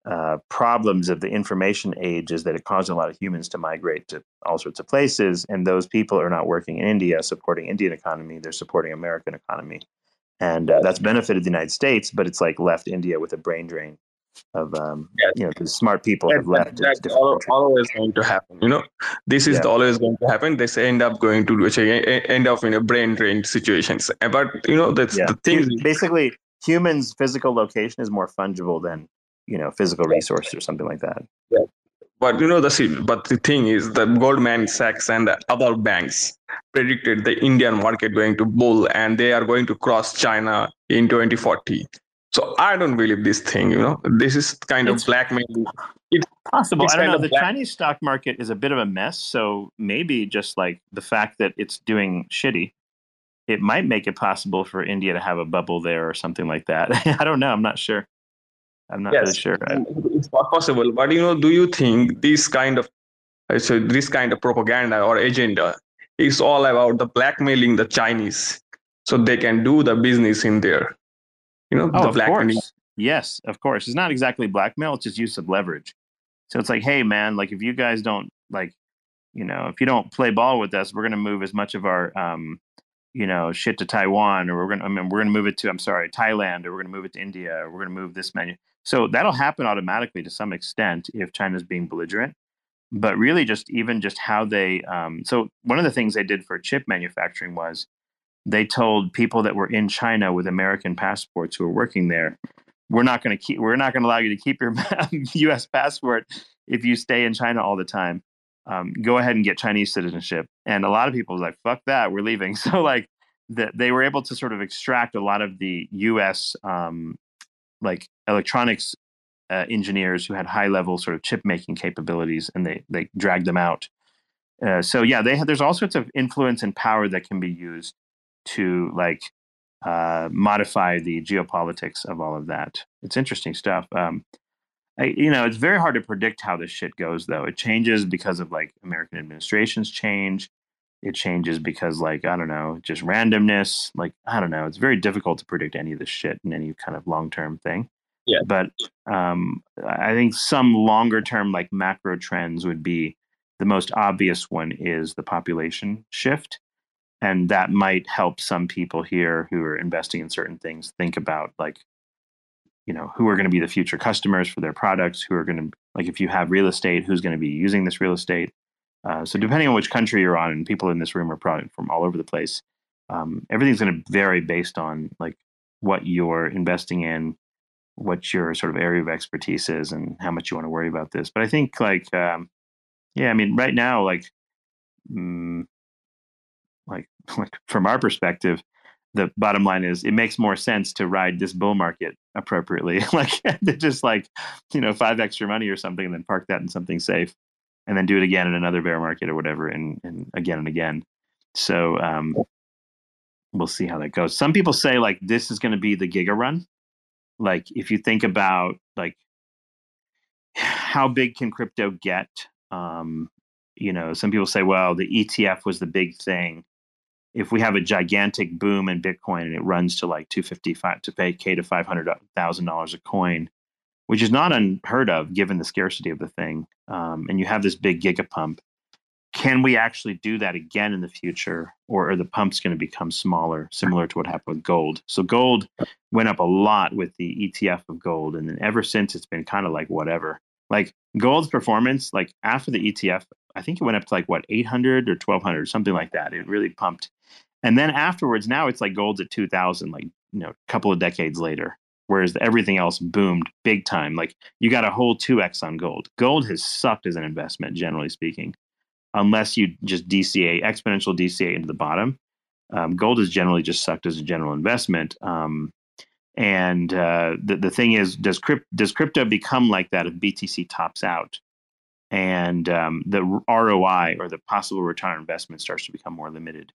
uh, problems of the information age is that it caused a lot of humans to migrate to all sorts of places, and those people are not working in India supporting Indian economy; they're supporting American economy and uh, that's benefited the United States, but it's like left India with a brain drain of um, yes. you know the smart people have left. That's always going to happen. You know, this is yeah. always going to happen. They end up going to end up in a brain drain situations. But you know, that's yeah. the thing. Basically, humans' physical location is more fungible than you know physical resources or something like that. Yeah. But you know the but the thing is the Goldman Sachs and the other banks predicted the Indian market going to bull and they are going to cross China in 2040. So I don't believe this thing. You know, this is kind it's, of blackmail. It's possible. It's I don't know. The black- Chinese stock market is a bit of a mess. So maybe just like the fact that it's doing shitty, it might make it possible for India to have a bubble there or something like that. (laughs) I don't know. I'm not sure. I'm not yes, really sure. It's possible, but you know, do you think this kind of so this kind of propaganda or agenda is all about the blackmailing the Chinese so they can do the business in there? You know, oh, the blackmailing. Course. Yes, of course. It's not exactly blackmail; it's just use of leverage. So it's like, hey, man, like if you guys don't like, you know, if you don't play ball with us, we're going to move as much of our um, you know shit to Taiwan, or we're gonna I mean we're gonna move it to I'm sorry Thailand, or we're gonna move it to India, or we're gonna move this menu. So that'll happen automatically to some extent if China's being belligerent. But really, just even just how they. Um, so one of the things they did for chip manufacturing was they told people that were in China with American passports who were working there, we're not going to keep. We're not going to allow you to keep your (laughs) U.S. passport if you stay in China all the time. Um, go ahead and get Chinese citizenship. And a lot of people was like, "Fuck that, we're leaving." (laughs) So like that they were able to sort of extract a lot of the U.S. Um, like electronics uh, engineers who had high level sort of chip making capabilities, and they they dragged them out. Uh, so yeah, they there's all sorts of influence and power that can be used to like uh, modify the geopolitics of all of that. It's interesting stuff. Um, I, you know, it's very hard to predict how this shit goes, though. It changes because of like American administrations change it changes because like i don't know just randomness like i don't know it's very difficult to predict any of this shit in any kind of long term thing yeah. but um i think some longer term like macro trends would be the most obvious one is the population shift and that might help some people here who are investing in certain things think about like you know who are going to be the future customers for their products who are going to like if you have real estate who's going to be using this real estate? Uh, so depending on which country you're on, and people in this room are probably from all over the place, um, everything's going to vary based on like what you're investing in, what your sort of area of expertise is, and how much you want to worry about this. But I think like, um, yeah, I mean, right now, like, mm, like, (laughs) like from our perspective, the bottom line is it makes more sense to ride this bull market appropriately, (laughs) like (laughs) just like you know five extra money or something, and then park that in something safe and then do it again in another bear market or whatever, and, and again and again. So um, we'll see how that goes. Some people say like this is going to be the Giga run. Like if you think about like (sighs) how big can crypto get? Um, you know, some people say, well, the ETF was the big thing. if we have a gigantic boom in Bitcoin and it runs to like 255 to pay K to $500,000 a coin, which is not unheard of given the scarcity of the thing, um, and you have this big gigapump, can we actually do that again in the future or are the pumps going to become smaller similar to what happened with gold? So gold went up a lot with the etf of gold and then ever since it's been kind of like whatever. Like gold's performance like after the etf i think it went up to like what 800 or 1200 something like that. It really pumped. And then afterwards now it's like gold's at 2000 like you know a couple of decades later whereas everything else boomed big time. Like you got a whole 2x on gold. Gold has sucked as an investment generally speaking unless you just DCA, exponential DCA into the bottom. Um, gold is generally just sucked as a general investment. Um, and uh, the, the thing is, does, crypt, does crypto become like that if BTC tops out? And um, the ROI or the possible return on investment starts to become more limited.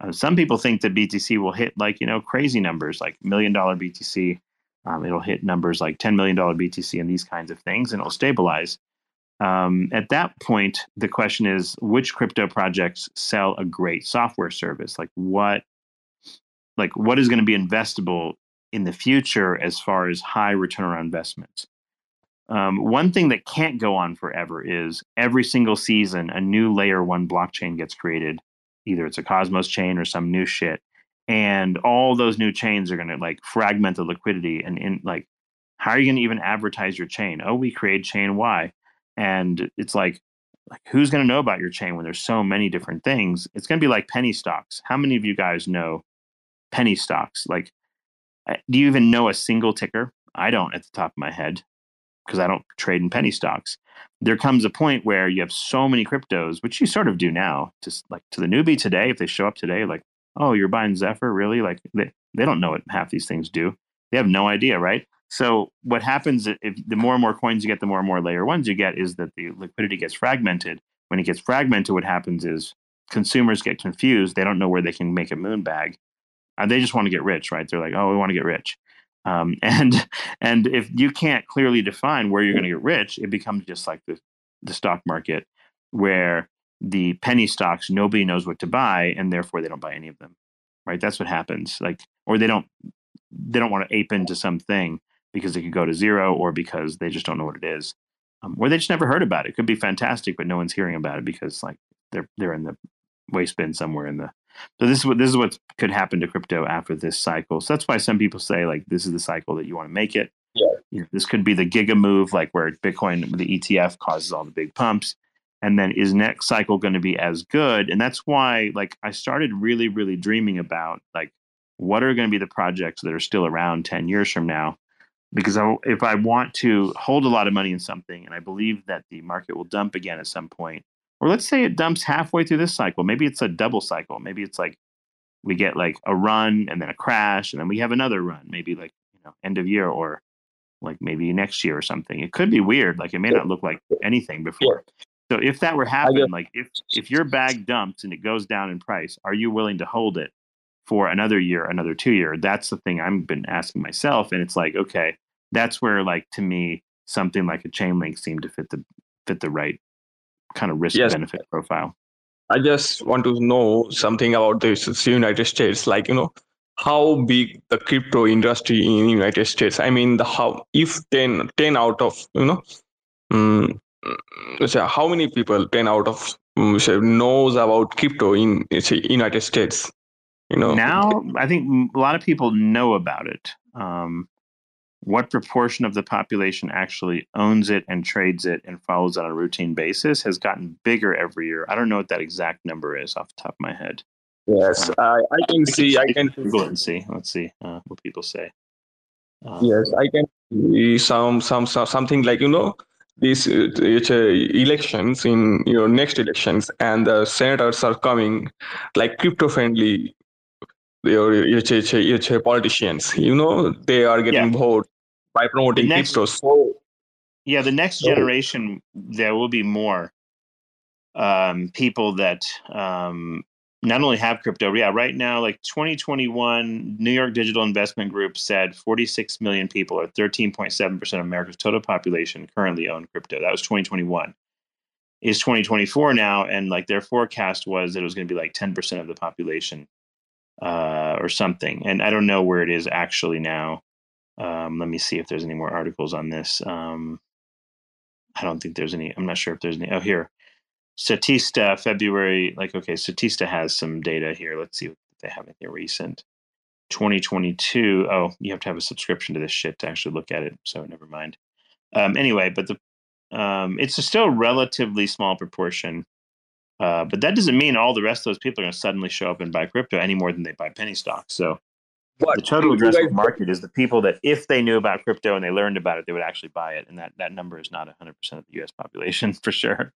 Uh, some people think that BTC will hit like, you know, crazy numbers like million dollar BTC. Um, it'll hit numbers like $10 million BTC and these kinds of things, and it'll stabilize. Um, at that point, the question is which crypto projects sell a great software service? Like what, like what is going to be investable in the future as far as high return on investments? Um, one thing that can't go on forever is every single season a new layer one blockchain gets created. Either it's a Cosmos chain or some new shit, and all those new chains are going to like fragment the liquidity and in like how are you going to even advertise your chain? Oh, we create chain Y and it's like like who's going to know about your chain when there's so many different things? It's going to be like penny stocks. How many of you guys know penny stocks? Like uh, do you even know a single ticker? I don't at the top of my head because i don't trade in penny stocks. There comes a point where you have so many cryptos which you sort of do now just like to the newbie today if they show up today like oh you're buying zephyr? Really? Like they, they don't know what half these things do. They have no idea right so what happens if the more and more coins you get, the more and more layer ones you get, is that the liquidity gets fragmented. When it gets fragmented, what happens is consumers get confused. They don't know where they can make a moon bag. And they just want to get rich, right? They're like, oh, we want to get rich. Um, (laughs) and and if you can't clearly define where you're going to get rich, it becomes just like the the stock market, where the penny stocks nobody knows what to buy, and therefore they don't buy any of them, right? That's what happens. Like, or they don't they don't want to ape into something because it could go to zero or because they just don't know what it is. Um, or they just never heard about it. it. Could be fantastic, but no one's hearing about it because like they're they're in the waste bin somewhere in the. So this is what this is what could happen to crypto after this cycle. So that's why some people say like this is the cycle that you want to make it. Yeah. You know, this could be the giga move, like where Bitcoin, the ETF causes all the big pumps. And then is next cycle going to be as good? And that's why like I started really, really dreaming about like what are going to be the projects that are still around 10 years from now because I, if I want to hold a lot of money in something and I believe that the market will dump again at some point, or let's say it dumps halfway through this cycle, maybe it's a double cycle. Maybe it's like we get like a run and then a crash and then we have another run, maybe like, you know, end of year or like maybe next year or something. It could be weird. Like it may not look like anything before. So if that were happening, like if, if your bag dumps and it goes down in price, are you willing to hold it for another year, another two year. That's the thing I've been asking myself. And it's like, okay, that's where like to me, something like a Chainlink seemed to fit the fit the right kind of risk yes. benefit profile. I just want to know something about this United States, like you know, how big the crypto industry in United States. I mean, the how if 10, 10 out of you know, um, so how many people ten out of um, knows about crypto in say, United States? You know, now I think a lot of people know about it. Um, what proportion of the population actually owns it and trades it and follows it on a routine basis has gotten bigger every year. I don't know what that exact number is off the top of my head. Yes, uh, I, I can see. I can Google it and see. Let's see uh, what people say. Um, yes, I can see some, some, some something like you know these uh, uh, elections in your know, next elections and the senators are coming like crypto friendly your, politicians. You know, they are getting yeah. vote by promoting next, crypto. So, yeah, the next generation, there will be more um, people that um, not only have crypto. Yeah, right now, like 2021, New York Digital Investment Group said 46 million people, or 13.7% of America's total population, currently own crypto. That was 2021 is 2024 now and like their forecast was that it was going to be like 10% of the population uh, or something. And I don't know where it is actually now. Um, let me see if there's any more articles on this. Um, I don't think there's any. I'm not sure if there's any. Oh, here, Statista, February. Like, okay, Statista has some data here. Let's see if they have anything recent. 2022. Oh, you have to have a subscription to this shit to actually look at it. So never mind. Um, anyway, but the um, it's a still relatively small proportion. Uh, but that doesn't mean all the rest of those people are going to suddenly show up and buy crypto any more than they buy penny stocks. So But the total addressable market is the people that, if they knew about crypto and they learned about it, they would actually buy it. And that, that number is not 100% of the US population (laughs) for sure.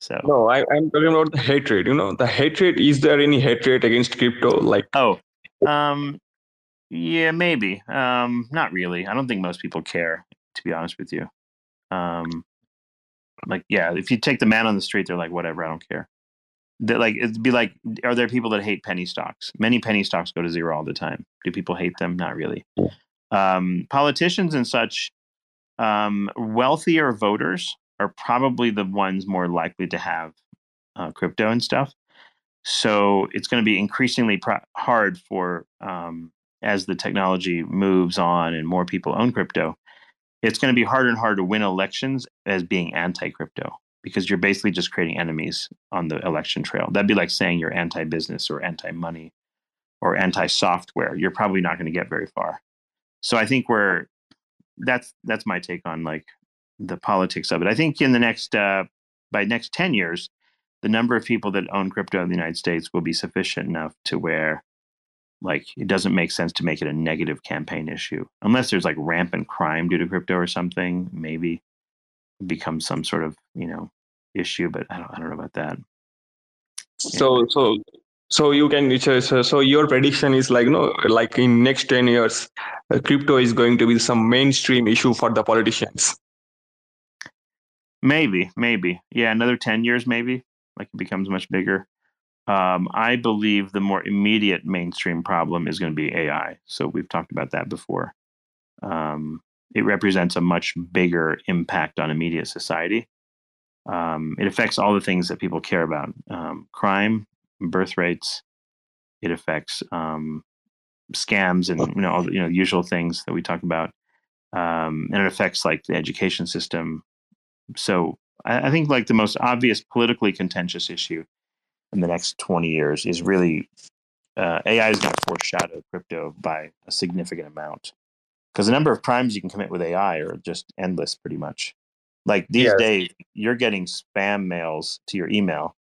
So, No, I, I'm talking about the hatred. You know, the hatred. Is there any hatred against crypto? Like, oh, um, yeah, maybe. Um, not really. I don't think most people care, to be honest with you. Um, like, yeah, if you take the man on the street, they're like, whatever, I don't care. That like it'd be like, are there people that hate penny stocks? Many penny stocks go to zero all the time. Do people hate them? Not really. Um, politicians and such, um, wealthier voters are probably the ones more likely to have uh, crypto and stuff. So it's going to be increasingly pro- hard for um, as the technology moves on and more people own crypto. It's going to be harder and harder to win elections as being anti-crypto because you're basically just creating enemies on the election trail. That'd be like saying you're anti-business or anti-money or anti-software. You're probably not going to get very far. So I think we're that's that's my take on like the politics of it. I think in the next uh, by next ten years, the number of people that own crypto in the United States will be sufficient enough to where like it doesn't make sense to make it a negative campaign issue unless there's like rampant crime due to crypto or something. Maybe it becomes some sort of you know issue, but I don't I don't know about that. so, so, so you can. So, so, your prediction is like, no, like in next ten years, uh, crypto is going to be some mainstream issue for the politicians. Maybe, maybe. Yeah, another 10 years, maybe. Like it becomes much bigger. Um, I believe the more immediate mainstream problem is going to be AI. So we've talked about that before. Um, it represents a much bigger impact on immediate society. Um, it affects all the things that people care about um, crime, birth rates. It affects um, scams and you know all the you know usual things that we talk about, um, and it affects like the education system, so I, I think like the most obvious politically contentious issue in the next 20 years is really uh, AI is going to foreshadow crypto by a significant amount because the number of crimes you can commit with AI are just endless, pretty much. Like these Yes. days, you're getting spam mails to your email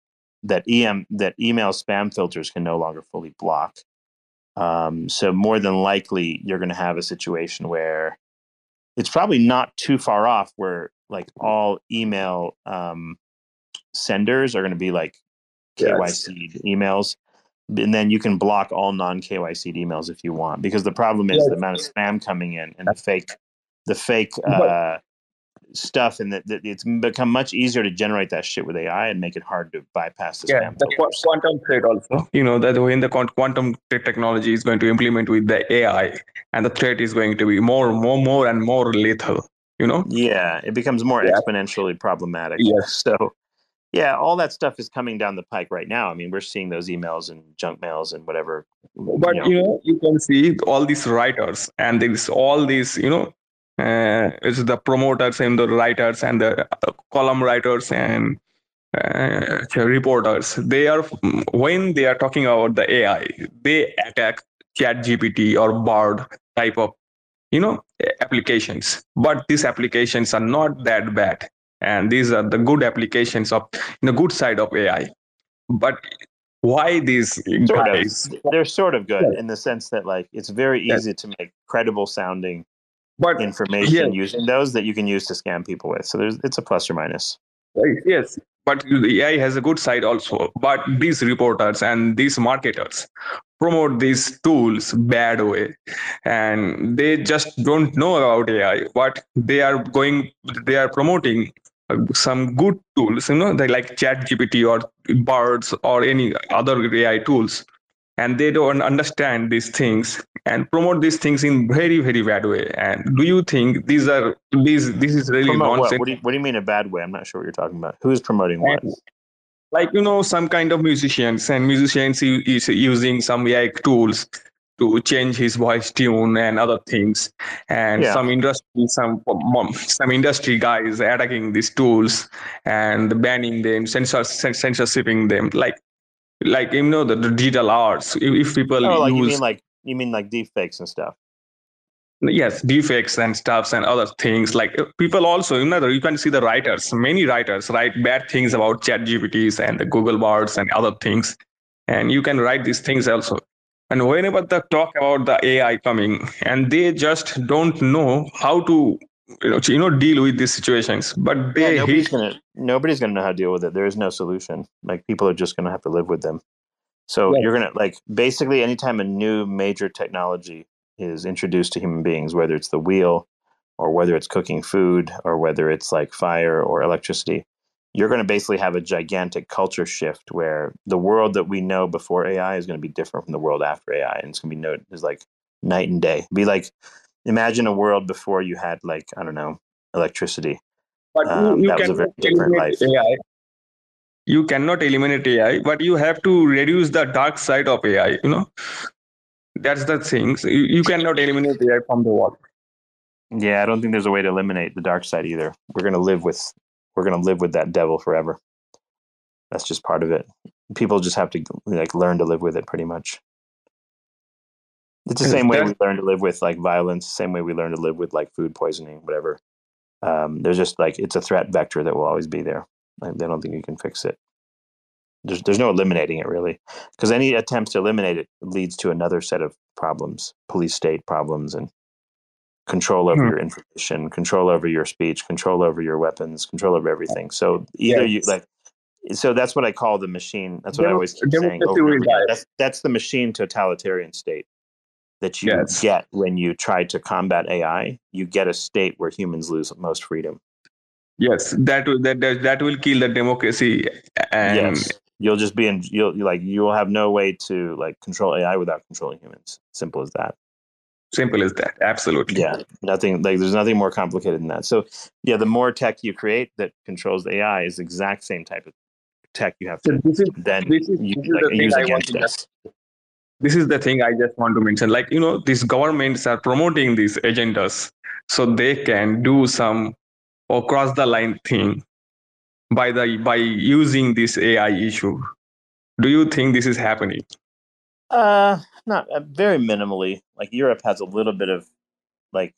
that em that email spam filters can no longer fully block. Um, so more than likely, you're going to have a situation where it's probably not too far off where like all email um, senders are going to be like Yes. KYC emails. And then you can block all non KYC emails if you want, because the problem is Yes. the amount of spam coming in and the fake, the fake But- uh, stuff, and that that it's become much easier to generate that shit with AI and make it hard to bypass the yeah spam. the filters. quantum threat also (laughs) you know that when the quantum te- technology is going to implement with the ai and the threat is going to be more more more and more lethal you know Yeah, it becomes more Yeah. exponentially problematic. Yes. (laughs) So, yeah, all that stuff is coming down the pike right now. I mean, we're seeing those emails and junk mails and whatever. but you know. you know you can see all these writers and there's all these you know uh, it's the promoters and the writers and the uh, column writers and uh, reporters they are when they are talking about the ai they attack chat gpt or bard type of you know applications but these applications are not that bad and these are the good applications of the good side of ai but why these Sort of. They're sort of good Yeah. in the sense that, like, it's very Yeah. easy to make credible sounding but information using those that you can use to scam people with. So there's it's a plus or minus. Right, Yes, but the AI has a good side also. But these reporters and these marketers promote these tools bad way, and they just don't know about AI. But they are going, they are promoting some good tools, you know, they like ChatGPT or Birds or any other AI tools, and they don't understand these things and promote these things in very very bad way. And do you think these are these this is really Promote what? nonsense? What do, you, what do you mean a bad way? I'm not sure what you're talking about. Who's promoting what? like you know some kind of musicians and musicians is using some AI tools to change his voice tune and other things. And Yeah. some industry some some industry guys attacking these tools and banning them censor, censorshipping them. Like like you know the, the digital arts. If, if people Oh, like you use mean like you mean like deep fakes and stuff. yes defects and stuffs and other things. Like uh, people also you know you can see the writers. Many writers write bad things about chat gpts and the google bots and other things. And you can write these things also and whenever they talk about the ai coming and they just don't know how to you know, you know deal with these situations but Yeah, nobody's hate gonna nobody's gonna know how to deal with it. There is no solution. Like people are just gonna have to live with them. So you're gonna like basically anytime a new major technology is introduced to human beings, whether it's the wheel or whether it's cooking food or whether it's like fire or electricity, you're gonna basically have a gigantic culture shift where the world that we know before AI is gonna be different from the world after AI, and it's gonna be no is like night and day. Be like imagine a world before you had like I don't know electricity but um, you, you that was a very different life. AI. You cannot eliminate AI, but you have to reduce the dark side of AI. You know, that's the thing. So you, you cannot eliminate AI from the world. Yeah, I don't think there's a way to eliminate the dark side either. We're gonna live with we're gonna live with that devil forever. That's just part of it. People just have to like learn to live with it pretty much. It's the same way we learn to live with like violence, same way we learn to live with like food poisoning, whatever. Um, there's just like it's a threat vector that will always be there. Like, I don't think you can fix it. There's there's no eliminating it really, because any attempts to eliminate it leads to another set of problems, police state problems, and control over Hmm. your information, control over your speech, control over your weapons, control over everything. So either you like, so that's what I call the machine. That's what I always keep saying That's that's the machine totalitarian state that you Yes. get when you try to combat AI. You get a state where humans lose most freedom. Yes, that will that that, that will kill the democracy. And yes, you'll just be in. You'll like you will have no way to like control AI without controlling humans. Simple as that. Simple as that. Absolutely. Yeah, nothing like there's nothing more complicated than that. So yeah, the more tech you create that controls the AI is the exact same type of tech you have So to this is then this is, use, this is like, the thing use I want against us. this is the thing I just want to mention. Like, you know, these governments are promoting these agendas so they can do some across the line thing by the by using this AI issue. Do you think this is happening? Uh, not uh, very minimally. Like Europe has a little bit of like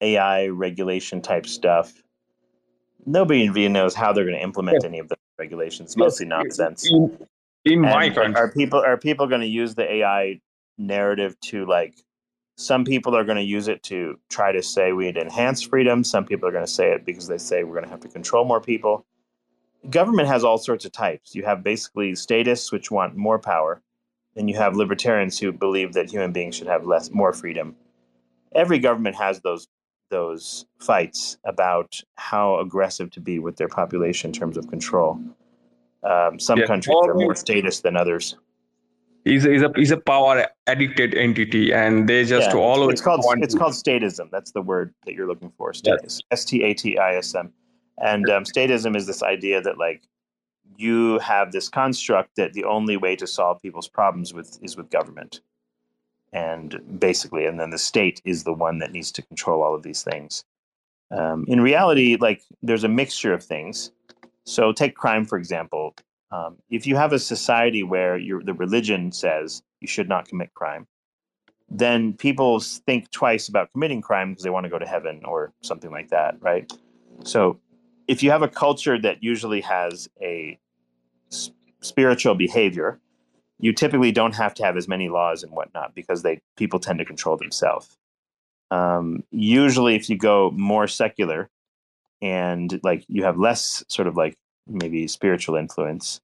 AI regulation type stuff. Nobody in really knows how they're going to implement any of the regulations. Mostly nonsense. In, in my And, country, are people are people going to use the AI narrative to like? Some people are going to use it to try to say we need to enhance freedom. Some people are going to say it because they say we're going to have to control more people. Government has all sorts of types. You have basically statists which want more power, and you have libertarians who believe that human beings should have less more freedom. Every government has those those fights about how aggressive to be with their population in terms of control. Um, some Yeah, countries are more statist than others. is is a is a power addicted entity, and they just Yeah, always it's called want it's to- called statism. That's the word that you're looking for. Yes. S T A T I S M. And um, statism is this idea that like you have this construct that the only way to solve people's problems with is with government, and basically, and then the state is the one that needs to control all of these things. Um, in reality, like there's a mixture of things. So take crime for example. Um, if you have a society where the religion says you should not commit crime, then people think twice about committing crime because they want to go to heaven or something like that, right? So, if you have a culture that usually has a spiritual behavior, you typically don't have to have as many laws and whatnot because they people tend to control themselves. Um, usually, if you go more secular and like you have less sort of like maybe spiritual influence,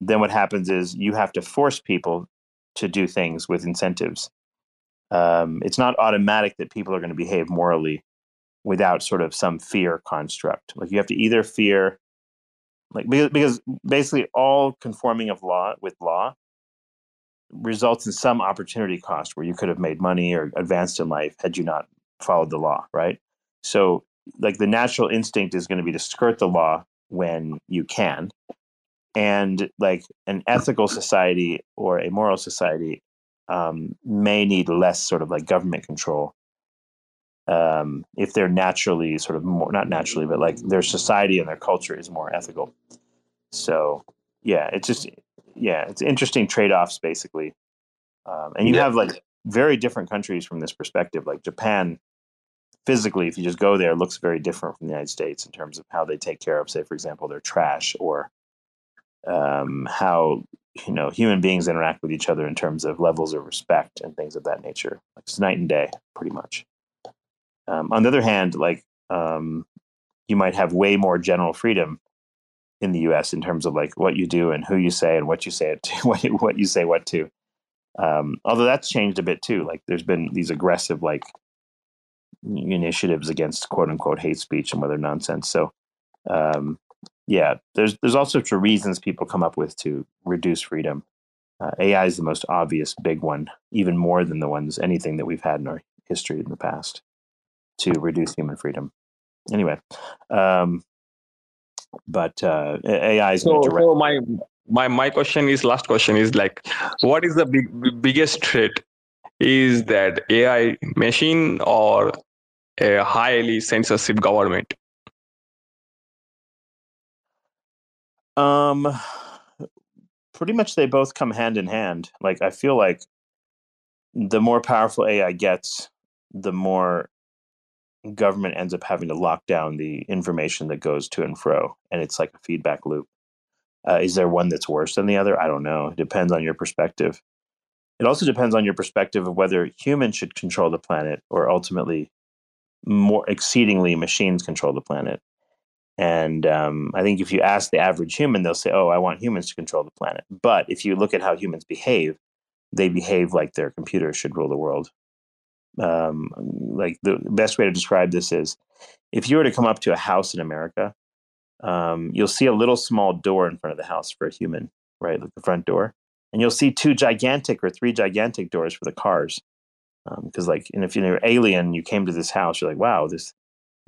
then what happens is you have to force people to do things with incentives um, it's not automatic that people are going to behave morally without sort of some fear construct. Like you have to either fear, like because, because basically all conforming of law with law results in some opportunity cost where you could have made money or advanced in life had you not followed the law, right? So like the natural instinct is going to be to skirt the law when you can. and like an ethical society or a moral society um, may need less sort of like government control um, if they're naturally sort of more not naturally but like their society and their culture is more ethical. So yeah it's just yeah it's interesting trade-offs basically. Um, and you Yeah. have like very different countries from this perspective. Like japan physically if you just go there looks very different from the united states in terms of how they take care of say for example their trash or um, how you know human beings interact with each other in terms of levels of respect and things of that nature. It's night and day pretty much um, on the other hand like um, you might have way more general freedom in the us in terms of like what you do and who you say and what you say it to (laughs) what you, what you say what to. Um, although that's changed a bit too like there's been these aggressive like initiatives against quote unquote hate speech and other nonsense. So um, yeah, there's there's all sorts of reasons people come up with to reduce freedom. Uh, AI is the most obvious big one, even more than the ones anything that we've had in our history in the past to reduce human freedom. Anyway, um, but uh, AI is So, going to direct. so my my my question is last question is like, what is the big, biggest threat? Is that AI machine or a highly censorship government? Um, pretty much they both come hand in hand. Like I feel like the more powerful AI gets, the more government ends up having to lock down the information that goes to and fro, and it's like a feedback loop. Uh, is there one that's worse than the other? I don't know. It depends on your perspective. It also depends on your perspective of whether humans should control the planet or ultimately, more exceedingly, machines control the planet. And um, I think if you ask the average human, they'll say, "Oh, I want humans to control the planet." But if you look at how humans behave, they behave like their computers should rule the world. Um, like the best way to describe this is, if you were to come up to a house in America, um, you'll see a little small door in front of the house for a human, right, like the front door, and you'll see two gigantic or three gigantic doors for the cars. Because, like, and if you're an alien, you came to this house, you're like, "Wow, this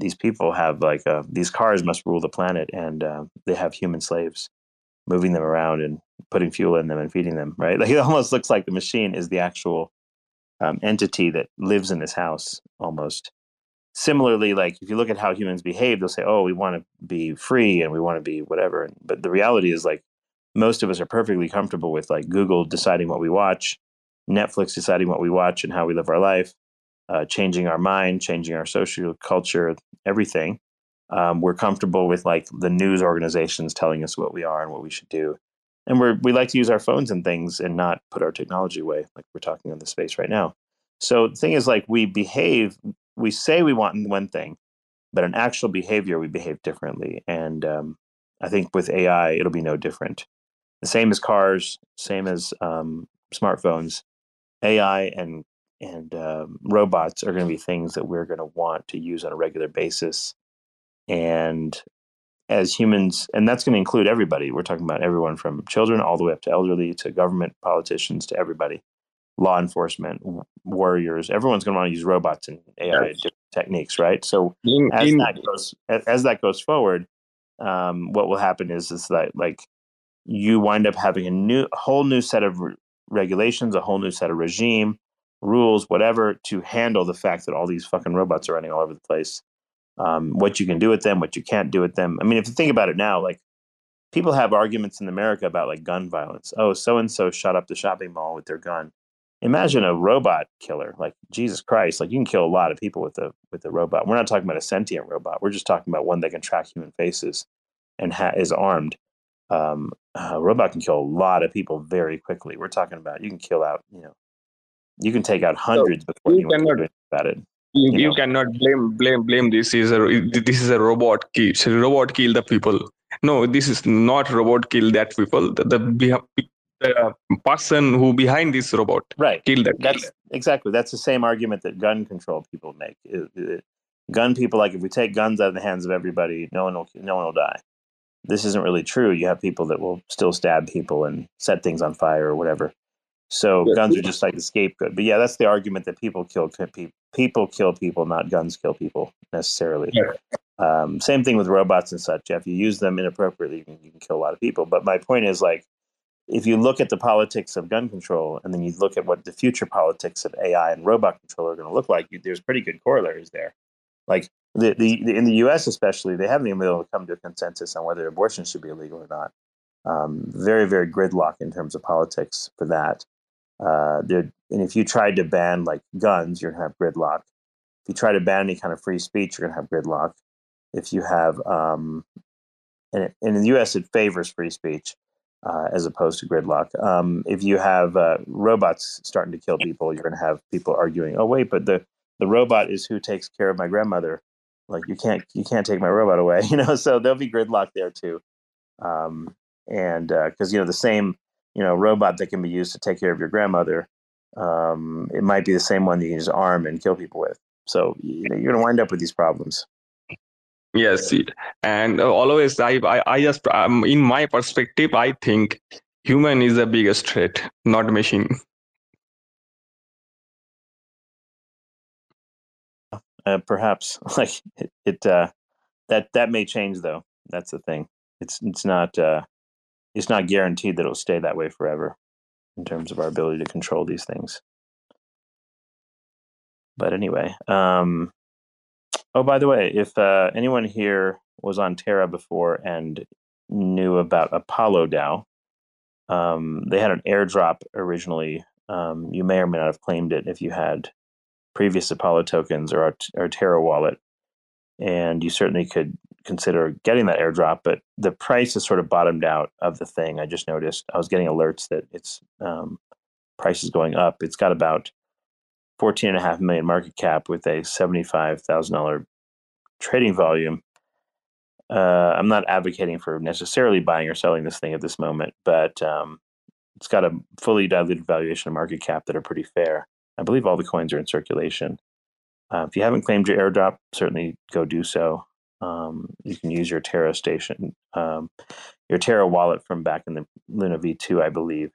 these people have like uh, these cars must rule the planet and uh, they have human slaves moving them around and putting fuel in them and feeding them right (laughs) like it almost looks like the machine is the actual um, entity that lives in this house almost similarly like if you look at how humans behave they'll say oh we want to be free and we want to be whatever but the reality is like most of us are perfectly comfortable with like google deciding what we watch netflix deciding what we watch and how we live our life uh, changing our mind, changing our social culture, everything. Um, we're comfortable with like the news organizations telling us what we are and what we should do, and we're we like to use our phones and things and not put our technology away, like we're talking on the space right now. So the thing is, like we behave, we say we want one thing, but in actual behavior, we behave differently. And um, I think with AI, it'll be no different. The same as cars, same as um, smartphones. AI and and um, robots are going to be things that we're going to want to use on a regular basis and as humans and that's going to include everybody. We're talking about everyone from children all the way up to elderly to government politicians to everybody. Law enforcement warriors everyone's going to want to use robots and ai Yes. different techniques right? So In, as in, that goes as, that goes forward um, what will happen is is that like you wind up having a new a whole new set of re- regulations a whole new set of regime rules whatever to handle the fact that all these fucking robots are running all over the place um, what you can do with them what you can't do with them. I mean if you think about it now like people have arguments in america about like gun violence. Oh so and so shot up the shopping mall with their gun. Imagine a robot killer. Like jesus christ like you can kill a lot of people with a with a robot. We're not talking about a sentient robot. We're just talking about one that can track human faces and ha- is armed. Um, a robot can kill a lot of people very quickly. We're talking about you can kill out you know you can take out hundreds before you can cannot- about it you, you you cannot blame blame blame this is a this is a robot kill so robot kill the people. No this is not robot kill that people. The the, the person who behind this robot right. kill that that's exactly that's the same argument that gun control people make. It- it- gun people like if we take guns out of the hands of everybody no one will no one will die. This isn't really true. You have people that will still stab people and set things on fire or whatever. So Yeah. guns are just like the scapegoat. But yeah that's the argument that people kill people people kill people not guns kill people necessarily Yeah. Um, same thing with robots and such. If you use them inappropriately, you can, you can kill a lot of people. But my point is like, if you look at the politics of gun control and then you look at what the future politics of AI and robot control are going to look like, you, there's pretty good corollaries there. Like the, the, the, in the U.S. especially, they haven't even been able to come to a consensus on whether abortion should be illegal or not. Um, very very gridlock in terms of politics for that. Uh, and if you tried to ban like guns, you're gonna have gridlock. If you try to ban any kind of free speech, you're gonna have gridlock. If you have, um, and, it, and in the U.S. it favors free speech uh, as opposed to gridlock. Um, if you have uh, robots starting to kill people, you're gonna have people arguing, "Oh wait, but the the robot is who takes care of my grandmother." Like you can't you can't take my robot away, (laughs) you know. So there'll be gridlock there too. Um, and because uh, you know the same you know robot that can be used to take care of your grandmother um, it might be the same one that you can just arm and kill people with. So you know you're going to wind up with these problems. Yes and always i i, I just um, in my perspective i think human is the biggest threat not machine. Uh, perhaps. (laughs) Like it, it uh, that that may change though. That's the thing. It's it's not uh, it's not guaranteed that it'll stay that way forever in terms of our ability to control these things. But anyway, um, oh, by the way, if uh, anyone here was on Terra before and knew about Apollo DAO, um, they had an airdrop originally. Um, you may or may not have claimed it if you had previous Apollo tokens or our, Terra wallet, and you certainly could consider getting that airdrop, but the price is sort of bottomed out of the thing. I just noticed I was getting alerts that its um, price is going up. It's got about fourteen and a half million market cap with a seventy-five thousand dollar trading volume. Uh, I'm not advocating for necessarily buying or selling this thing at this moment, but um, it's got a fully diluted valuation and market cap that are pretty fair. I believe all the coins are in circulation. Uh, if you haven't claimed your airdrop, certainly go do so. Um, you can use your Terra station, um, your Terra wallet from back in the Luna V2, I believe.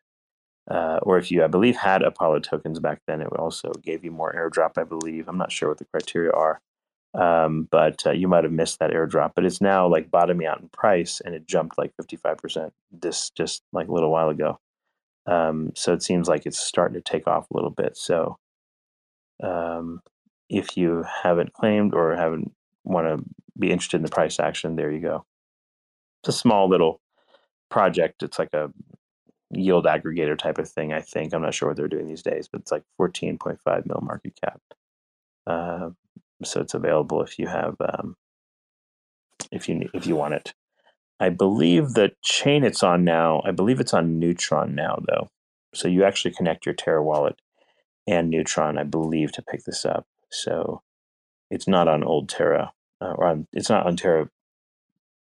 Uh, or if you, I believe, had Apollo tokens back then, it also gave you more airdrop, I believe. I'm not sure what the criteria are, um, but uh, you might have missed that airdrop. But it's now like bottoming out in price, and it jumped like 55% this just like a little while ago. Um, so it seems like it's starting to take off a little bit. So um, if you haven't claimed or haven't want to be interested in the price action, there you go. It's a small little project. It's like a yield aggregator type of thing. I think I'm not sure what they're doing these days, but it's like 14.5 mil market cap. Uh, so it's available if you have um, if you if you want it. I believe the chain it's on now. I believe it's on Neutron now, though. So you actually connect your Terra wallet and Neutron, I believe, to pick this up. So it's not on old Terra, uh, or on, it's not on Terra,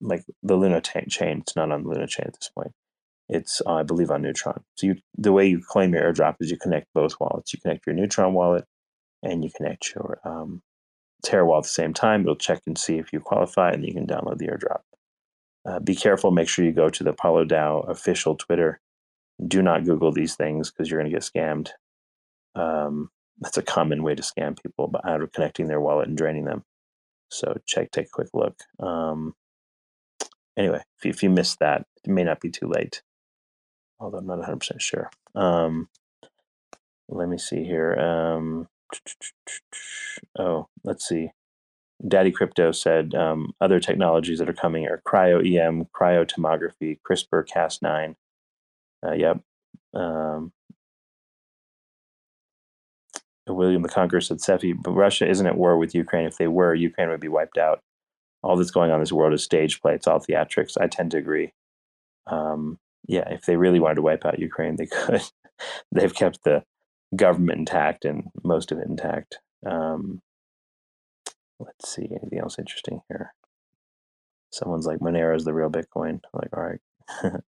like the Luna t- chain. It's not on the Luna chain at this point. It's, uh, I believe, on Neutron. So you, the way you claim your airdrop is you connect both wallets. You connect your Neutron wallet, and you connect your um, Terra wallet at the same time. It'll check and see if you qualify, and you can download the airdrop. Uh, be careful. Make sure you go to the Apollo DAO official Twitter. Do not Google these things because you're going to get scammed. Um, that's a common way to scam people out of connecting their wallet and draining them. So check, take a quick look. Um, anyway, if you, if you missed that, it may not be too late. Although I'm not 100% sure. Um, let me see here. Um, (tsk) oh, let's see. Daddy Crypto said um, other technologies that are coming are cryo EM, cryo tomography, CRISPR Cas9. Uh, yep. Um, William the Conqueror said, Cephii, but Russia isn't at war with Ukraine. If they were, Ukraine would be wiped out. All that's going on in this world is stage play. It's all theatrics. I tend to agree. Um, yeah, if they really wanted to wipe out Ukraine, they (laughs) could. They've kept the government intact and most of it intact. Um, let's see, anything else interesting here? Someone's like, Monero is the real Bitcoin. I'm like, all right.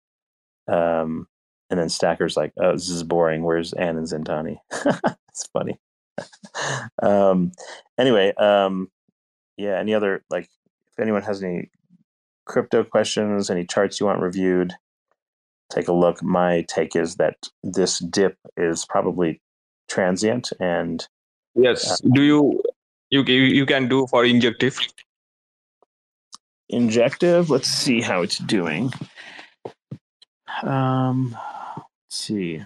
(laughs) um, and then Stacker's like, oh, this is boring. Where's Ann and Zentani? (laughs) it's funny. (laughs) um, anyway, um, yeah. Any other like, if anyone has any crypto questions, any charts you want reviewed, take a look. My take is that this dip is probably transient, and yes. Uh, do you you you can do for injective? Injective. Let's see how it's doing. Um, let's see.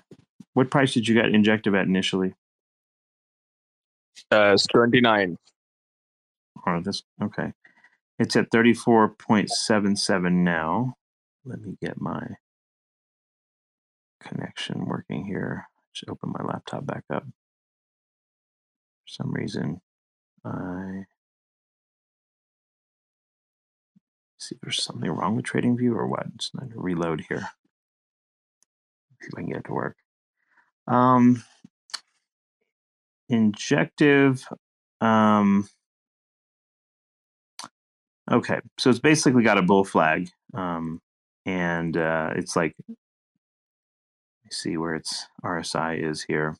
What price did you get Injective at initially? Uh, it's 29. Oh, this okay. It's at thirty four point seven seven now. Let me get my connection working here. Just open my laptop back up. For some reason, I see there's something wrong with TradingView or what. It's not gonna reload here. See if I can get it to work. Um, injective. Um, okay, so it's basically got a bull flag, um, and uh, it's like let me see where its RSI is here.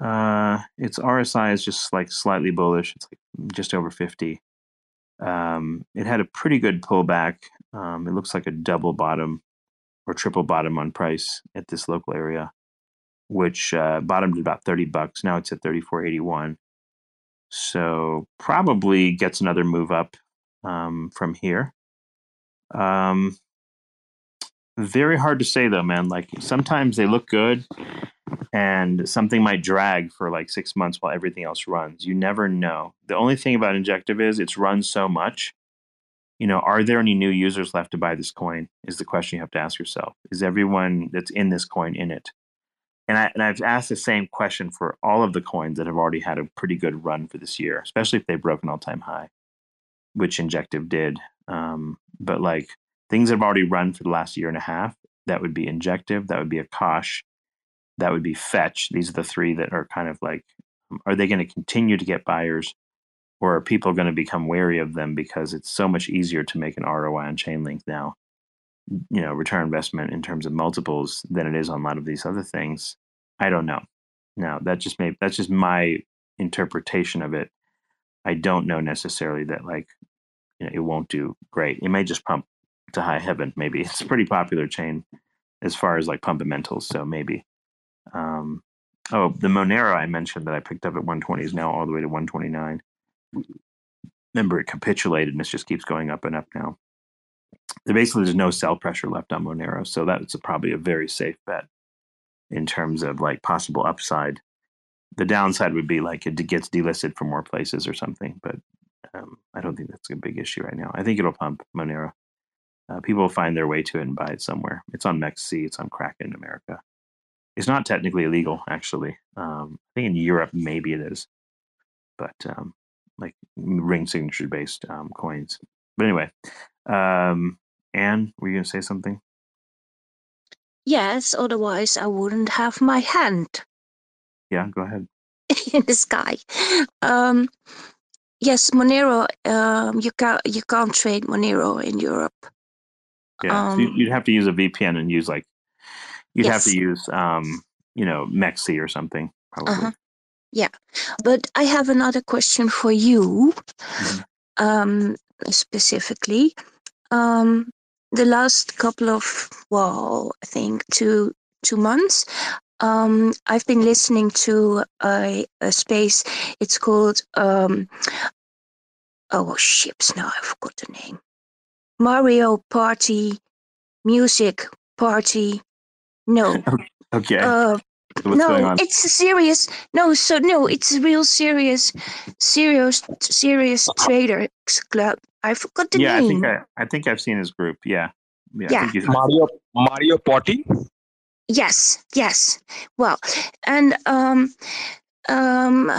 Uh, its RSI is just like slightly bullish. It's like just over 50. Um, it had a pretty good pullback. Um, it looks like a double bottom or triple bottom on price at this local area, which uh, bottomed at about 30 bucks. Now it's at 34.81. So probably gets another move up um, from here. Um, very hard to say though, man. Like sometimes they look good and something might drag for like six months while everything else runs. You never know. The only thing about Injective is it's run so much. You know, are there any new users left to buy this coin? Is the question you have to ask yourself. Is everyone that's in this coin in it? And, I, and I've asked the same question for all of the coins that have already had a pretty good run for this year, especially if they broke an all time high, which Injective did. Um, but like things that have already run for the last year and a half, that would be Injective, that would be Akash, that would be Fetch. These are the three that are kind of like, um, are they going to continue to get buyers? Or are people going to become wary of them because it's so much easier to make an ROI on Chainlink now? You know return investment in terms of multiples than it is on a lot of these other things i don't know. Now that just may that's just my interpretation of it. I don't know necessarily that like you know it won't do great. It may just pump to high heaven maybe. (laughs) It's a pretty popular chain as far as like fundamentals so maybe. Um oh the monero i mentioned that i picked up at 120 is now all the way to 129 remember it capitulated and it just keeps going up and up now basically there's no sell pressure left on Monero, so that's a, probably a very safe bet in terms of like possible upside. The downside would be like it gets delisted from more places or something, but um, I don't think that's a big issue right now. I think it'll pump Monero. Uh, people will find their way to it and buy it somewhere. It's on MEXC, it's on Kraken in America. It's not technically illegal, actually. Um, I think in Europe maybe it is, but um, like ring signature based um, coins. But anyway, um, Anne, were you going to say something? Yes, otherwise I wouldn't have my hand Yeah, go ahead. (laughs) in the sky. Um, yes, Monero. Um, you can't you can't trade Monero in Europe. Yeah, so Um, you'd have to use a VPN and use like you'd have to use um, you know, MEXC or something probably. Uh-huh. But I have another question for you, Mhm. um, specifically. Um, the last couple of, well, I think two two months, um, I've been listening to a, a space. It's called um, oh ships. Now I forgot the name. Mario Party, Music Party. No, (laughs) Okay. uh, no, it's a serious. No, so no, it's a real serious, serious, serious traders club. I forgot the yeah, I think I, I think I've seen his group. Yeah. Yeah. I Yeah. think you- Mario Mario Potty. Yes, yes. Well, and um, um,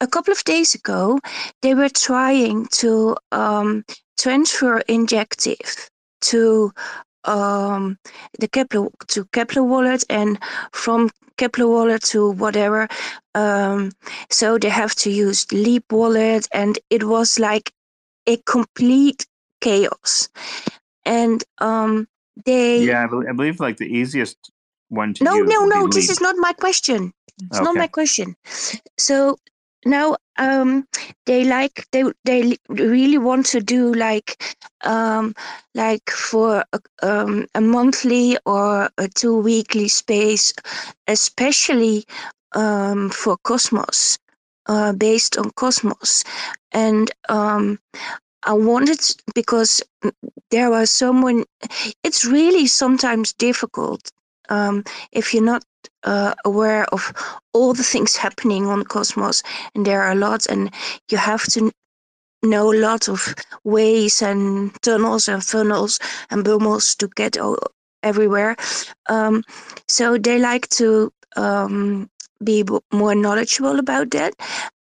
a couple of days ago, they were trying to um, transfer Injective to um, the Keplr to Keplr wallet, and from Keplr wallet to whatever. Um, so they have to use Leap wallet, and it was like a complete chaos. And um, they yeah, I believe, I believe like the easiest one to no, no, no. This is not my question. It's not my question. So now um, they like they they really want to do like um, like for a, um, a monthly or a two weekly space, especially um, for Cosmos, uh, based on Cosmos, and um, I wanted because there was someone. It's really sometimes difficult um, if you're not uh, aware of all the things happening on Cosmos, and there are a lot, and you have to know a lot of ways and tunnels and funnels and bummels to get everywhere. Um, so they like to um, be more knowledgeable about that,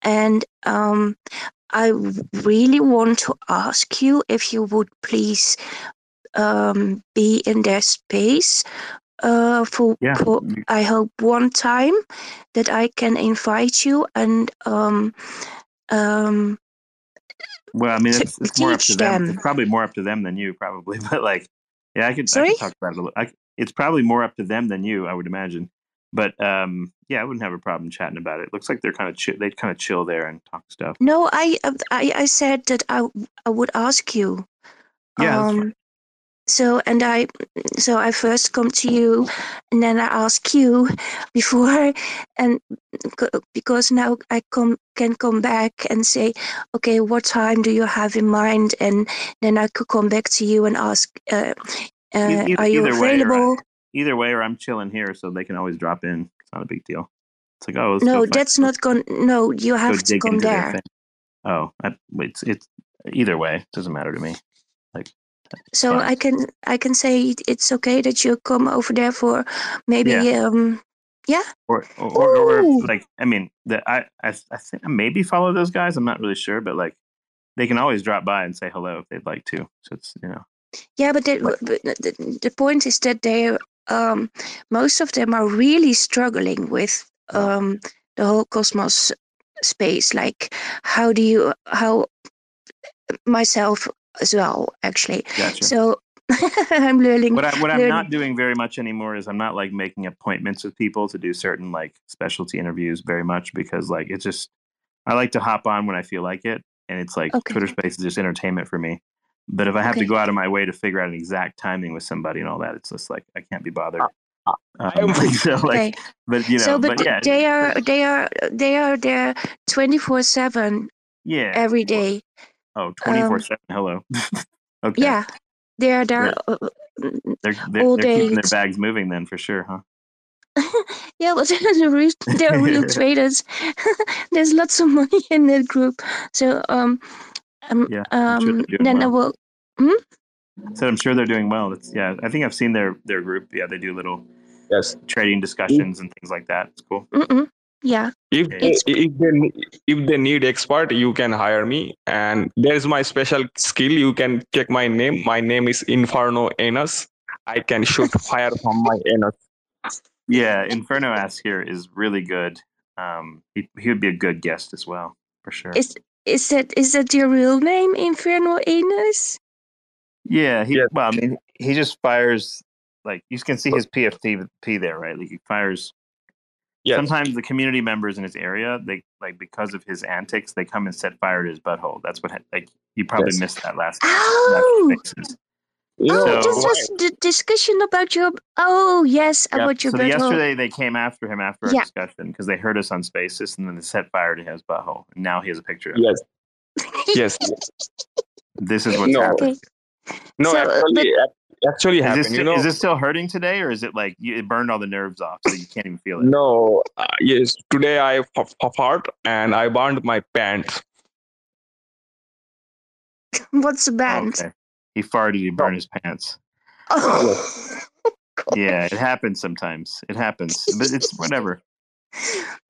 and um, I really want to ask you if you would please um, be in their space uh, for, Yeah. for I hope one time that I can invite you and um, um, Well, I mean, it's, it's more up to them. them. It's probably more up to them than you, probably. (laughs) But like, yeah, I could, I could talk about it a little. I, it's probably more up to them than you, I would imagine. But um, yeah, I wouldn't have a problem chatting about it. Looks like they're kind of chi- they kind of chill there and talk stuff. no, I, I I said that I I would ask you. Yeah. Um, so and I so I first come to you and then I ask you (laughs) before and because now I come can come back and say okay what time do you have in mind and then I could come back to you and ask uh, uh, either- are you available? way, right. Either way, or I'm chilling here, so they can always drop in. It's not a big deal. It's like, oh, no that's not going no you have to come there. Oh, I, it's it's either way. It doesn't matter to me. Like, so fine. I can I can say it's okay that you come over there for maybe um or or, or, or like I mean, the, I I I think I maybe follow those guys. I'm not really sure, but like they can always drop by and say hello if they'd like to. So it's you know Yeah, but, But- but the, the point is that they, um, most of them are really struggling with um, the whole cosmos space. Like, how do you, how myself as well, actually. gotcha. So (laughs) I'm learning. what I what I'm not doing very much anymore is I'm not like making appointments with people to do certain like specialty interviews very much because like it's just I like to hop on when I feel like it and it's like Okay. Twitter Space is just entertainment for me. But if I have to go out of my way to figure out an exact timing with somebody and all that, it's just like I can't be bothered. Uh, Um, (laughs) so like, okay. but you know, so, but, but yeah, they are they are they are there 24 seven yeah, every day. Oh, 24 7. Hello. (laughs) okay. Yeah, they are there. Yeah. uh, They're, they're, all they're keeping their bags moving then for sure, huh? (laughs) yeah, but they're real, they're real traders. There's lots of money in that group. So um, um, Yeah, I'm sure um they're then I well. will. So I'm sure they're doing well. It's, yeah, I think I've seen their, their group. Yeah, they do little Yes. trading discussions and things like that. It's cool. Mm-mm, yeah. If Okay. they, if they if they need expert, you can hire me. And there's my special skill. You can check my name. My name is Inferno Anus. I can shoot (laughs) fire from my anus. Yeah, Inferno Ass here is really good. Um, he, he would be a good guest as well, for sure. Is is that is that your real name, Inferno Anus? Yeah, he, Yes. well, I mean, he just fires, like, you can see his PFP there, right? Like, he fires Yes. sometimes the community members in his area they like because of his antics they come and set fire to his butthole that's what ha- like you probably Yes. missed that last Oh, last faces. You oh, know, So- this was the discussion about your. Oh yes, Yeah, about your so butthole. yesterday they came after him after our Yeah. discussion because they heard us on spaces and then they set fire to his butthole and now he has a picture of yes. yes. this is what's No. happening Okay. No, So, actually, actually is this, you know, is this still hurting today or is it like you, it burned all the nerves off so you can't even feel it no. Uh, yes. Today I f- f- fart and I burned my pants. (laughs) What's the band? okay he farted he burned his pants Oh. (laughs) yeah it happens sometimes it happens but it's (laughs) whatever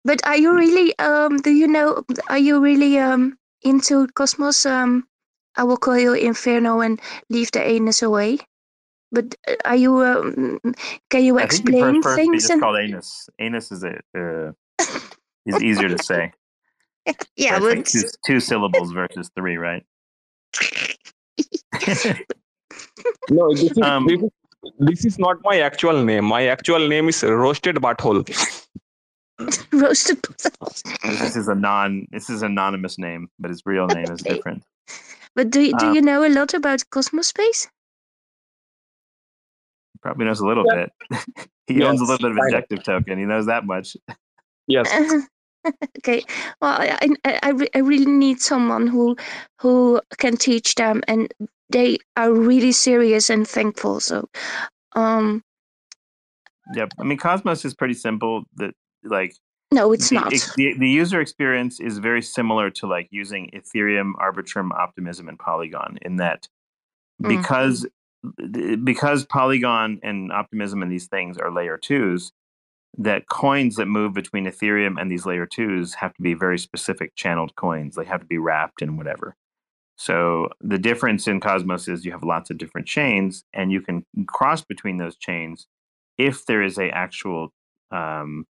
But are you really um do you know are you really um into Cosmos? Um I will call you Inferno and leave the anus away. But uh, are you um, can you explain to things and called anus. Anus is a uh, is easier to say. (laughs) yeah, but two, two syllables versus three, right? No, this is, Um, this, this is not my actual name. My actual name is Roasted Butthole. (laughs) roasted this is a non. This is an anonymous name, but his real name is different. But do do Um, you know a lot about Cosmos Space? Probably knows a little Yeah. bit. (laughs) he owns a little bit of kind of. objective token. He knows that much. Yes. (laughs) (laughs) okay. Well, I I, I, really need someone who who can teach them, and they are really serious and thankful. So, um, Yep. I mean, Cosmos is pretty simple. That like no, it's the, not. the, the user experience is very similar to like using Ethereum, Arbitrum, Optimism, and Polygon in that Mm. because because Polygon and Optimism and these things are layer twos, that coins that move between Ethereum and these layer twos have to be very specific channeled coins. They have to be wrapped in whatever. So the difference in Cosmos is you have lots of different chains, and you can cross between those chains if there is a actual um,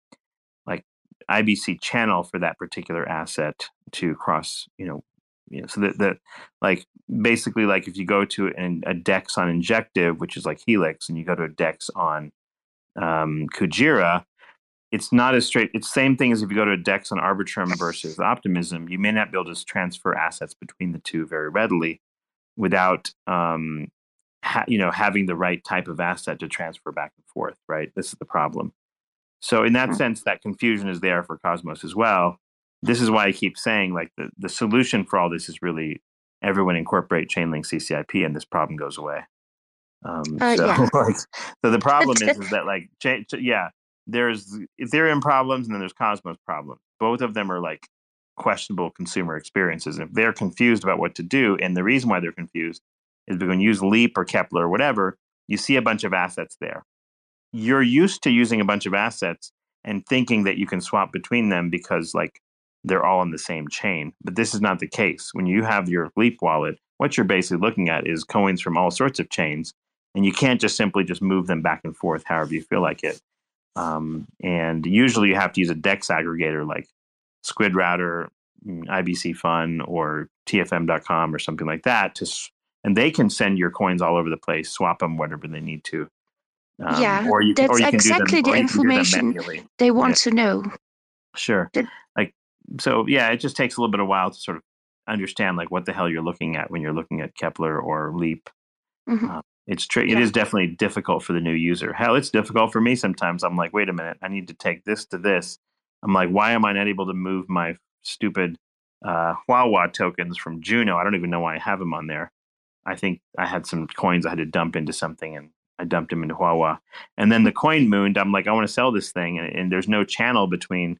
like IBC channel for that particular asset to cross. You know, you know, so that that like basically like if you go to an, a DEX on Injective, which is like Helix, and you go to a DEX on um, Kujira, it's not as straight. It's the same thing as if you go to a DEX on Arbitrum versus Optimism. You may not be able to transfer assets between the two very readily without, um, ha- you know, having the right type of asset to transfer back and forth. Right. This is the problem. So in that sense, that confusion is there for Cosmos as well. This is why I keep saying like the, the solution for all this is really everyone incorporate Chainlink CCIP and this problem goes away. Um, Uh, so, yeah. (laughs) like, so the problem is, (laughs) is that like, cha- ch- yeah, there's Ethereum problems and then there's Cosmos problems. Both of them are like questionable consumer experiences. And if they're confused about what to do, and the reason why they're confused is because when you use Leap or Keplr or whatever, you see a bunch of assets there. You're used to using a bunch of assets and thinking that you can swap between them because like they're all on the same chain. But this is not the case. When you have your Leap wallet, what you're basically looking at is coins from all sorts of chains, and you can't just simply just move them back and forth however you feel like it. Um, and usually you have to use a DEX aggregator like Squid Router, mm, IBC Fun, or TFM.com or something like that. To and they can send your coins all over the place, swap them whatever they need to. Um, Yeah, or you, can- or that's you can exactly do them, the information they want to know. Sure. Did- Like so yeah, it just takes a little bit of while to sort of understand like what the hell you're looking at when you're looking at Keplr or Leap. Mhm. Uh, it's true. It Yeah. is definitely difficult for the new user. Hell, it's difficult for me sometimes. I'm like, wait a minute, I need to take this to this. I'm like, why am I not able to move my stupid uh, Huawei tokens from Juno? I don't even know why I have them on there. I think I had some coins I had to dump into something, and I dumped them into Huawei. And then the coin mooned. I'm like, I want to sell this thing, and, and there's no channel between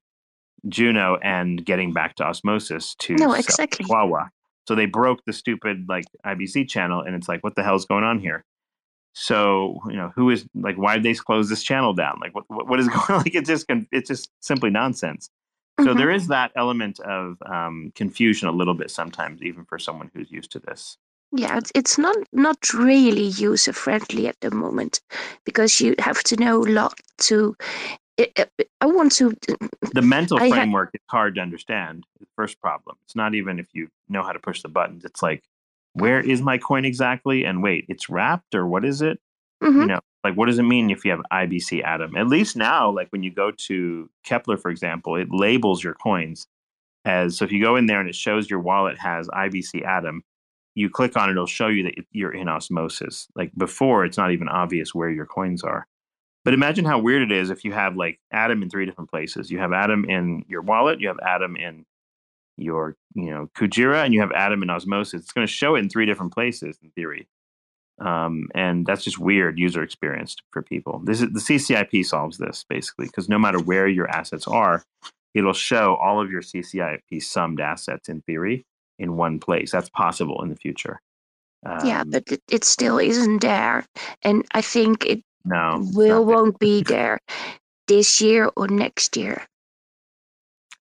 Juno and getting back to Osmosis to No, exactly. Huawei. So they broke the stupid like IBC channel, and it's like, what the hell's going on here? So you know, who is like, why did they close this channel down? Like, what what, is (laughs) going on? Like, it's just it's just simply nonsense. So Mhm. there is that element of um, confusion a little bit sometimes, even for someone who's used to this. Yeah, it's, it's not not really user friendly at the moment because you have to know a lot to. I, want to. The mental I ha- framework is hard to understand. The first problem. It's not even if you know how to push the buttons. It's like, where is my coin exactly? And wait, it's wrapped or what is it? Mhm. you know like what does it mean if you have ibc atom at least now like when you go to keplr for example it labels your coins as so if you go in there and it shows your wallet has ibc atom you click on it it'll show you that you're in osmosis like before it's not even obvious where your coins are but imagine how weird it is if you have like atom in three different places you have atom in your wallet you have atom in your you know kujira and you have atom and osmosis it's going to show it in three different places in theory um, and that's just weird user experience for people. This is the CCIP solves this basically because no matter where your assets are, it'll show all of your CCIP summed assets in theory in one place. That's possible in the future. Um, yeah, but it, it still isn't there, and I think it no, will won't be (laughs) there this year or next year.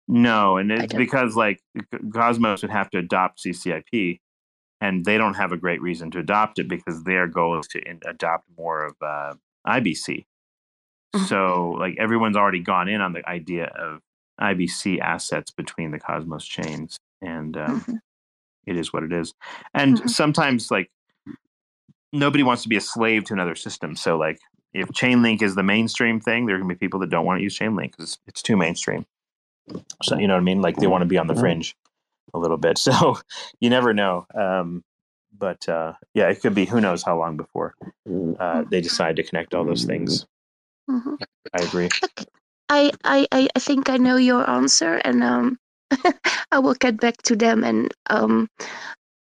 No, and it's because like Cosmos would have to adopt CCIP, and they don't have a great reason to adopt it because their goal is to in- adopt more of uh, IBC. Mhm. So like everyone's already gone in on the idea of IBC assets between the Cosmos chains, and um, Mhm. it is what it is. And Mhm. sometimes like nobody wants to be a slave to another system. So like if Chainlink is the mainstream thing, there are gonna be people that don't want to use Chainlink because it's too mainstream. So you know what I mean? Like they want to be on the fringe a little bit. (laughs) So you never know. Um, but uh, yeah, it could be who knows how long before uh, they decide to connect all those things. Mhm. I agree. I, I, I think I know your answer, and um, (laughs) I will get back to them, and um,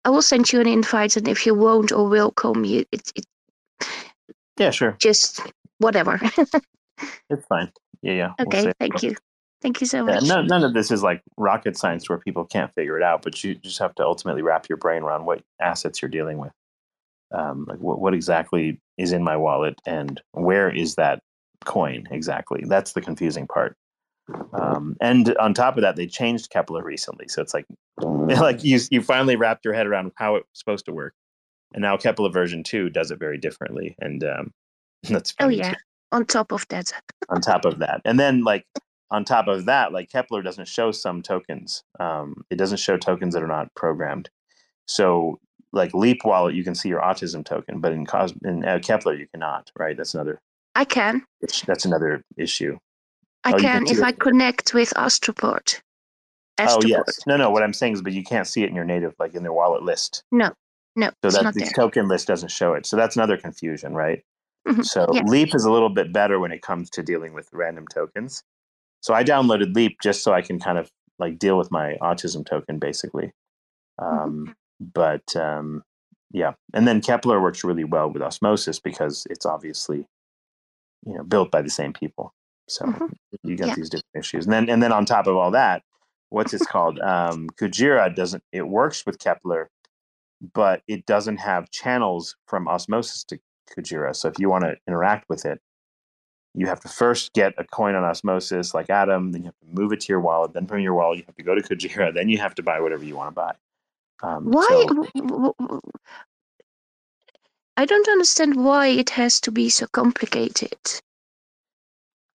I will send you an invite, and if you won't or will come, you it, it Yeah, sure. just whatever. (laughs) It's fine. Yeah, yeah. we'll okay, say- thank you, thank you so Yeah, much. none, none of this is like rocket science where people can't figure it out, but you just have to ultimately wrap your brain around what assets you're dealing with. Um, like what, what exactly is in my wallet and where is that coin exactly? That's the confusing part. Um, and on top of that, they changed Keplr recently, so it's like (laughs) like you you finally wrapped your head around how it's supposed to work, and now Keplr version two does it very differently, and um, (laughs) that's Oh yeah. too On top of that, on top of that. And then like on top of that, like Keplr doesn't show some tokens. Um, it doesn't show tokens that are not programmed. So like Leap Wallet, you can see your autism token, but in Cos- in uh, Keplr you cannot. Right? That's another. I can. That's another issue. I Oh, can can if it. I connect with Astroport. Oh yes. No, no. What I'm saying is, but you can't see it in your native, like in their wallet list. No, no, So that the there. token list doesn't show it. So that's another confusion, right? Mhm, So yeah. Leap is a little bit better when it comes to dealing with random tokens. So I downloaded Leap just so I can kind of like deal with my autism token, basically. Mm-hmm. Um, But um, yeah, and then Keplr works really well with Osmosis because it's obviously you know built by the same people. So Mhm. you get Yeah. these different issues, and then and then on top of all that, what's it's called? Um, Kujira doesn't. It works with Keplr, but it doesn't have channels from Osmosis to Kujira. So if you want to interact with it, you have to first get a coin on Osmosis, like Atom. Then you have to move it to your wallet. Then from your wallet, you have to go to Kujira. Then you have to buy whatever you want to buy. Um, Why? so- I don't understand why it has to be so complicated.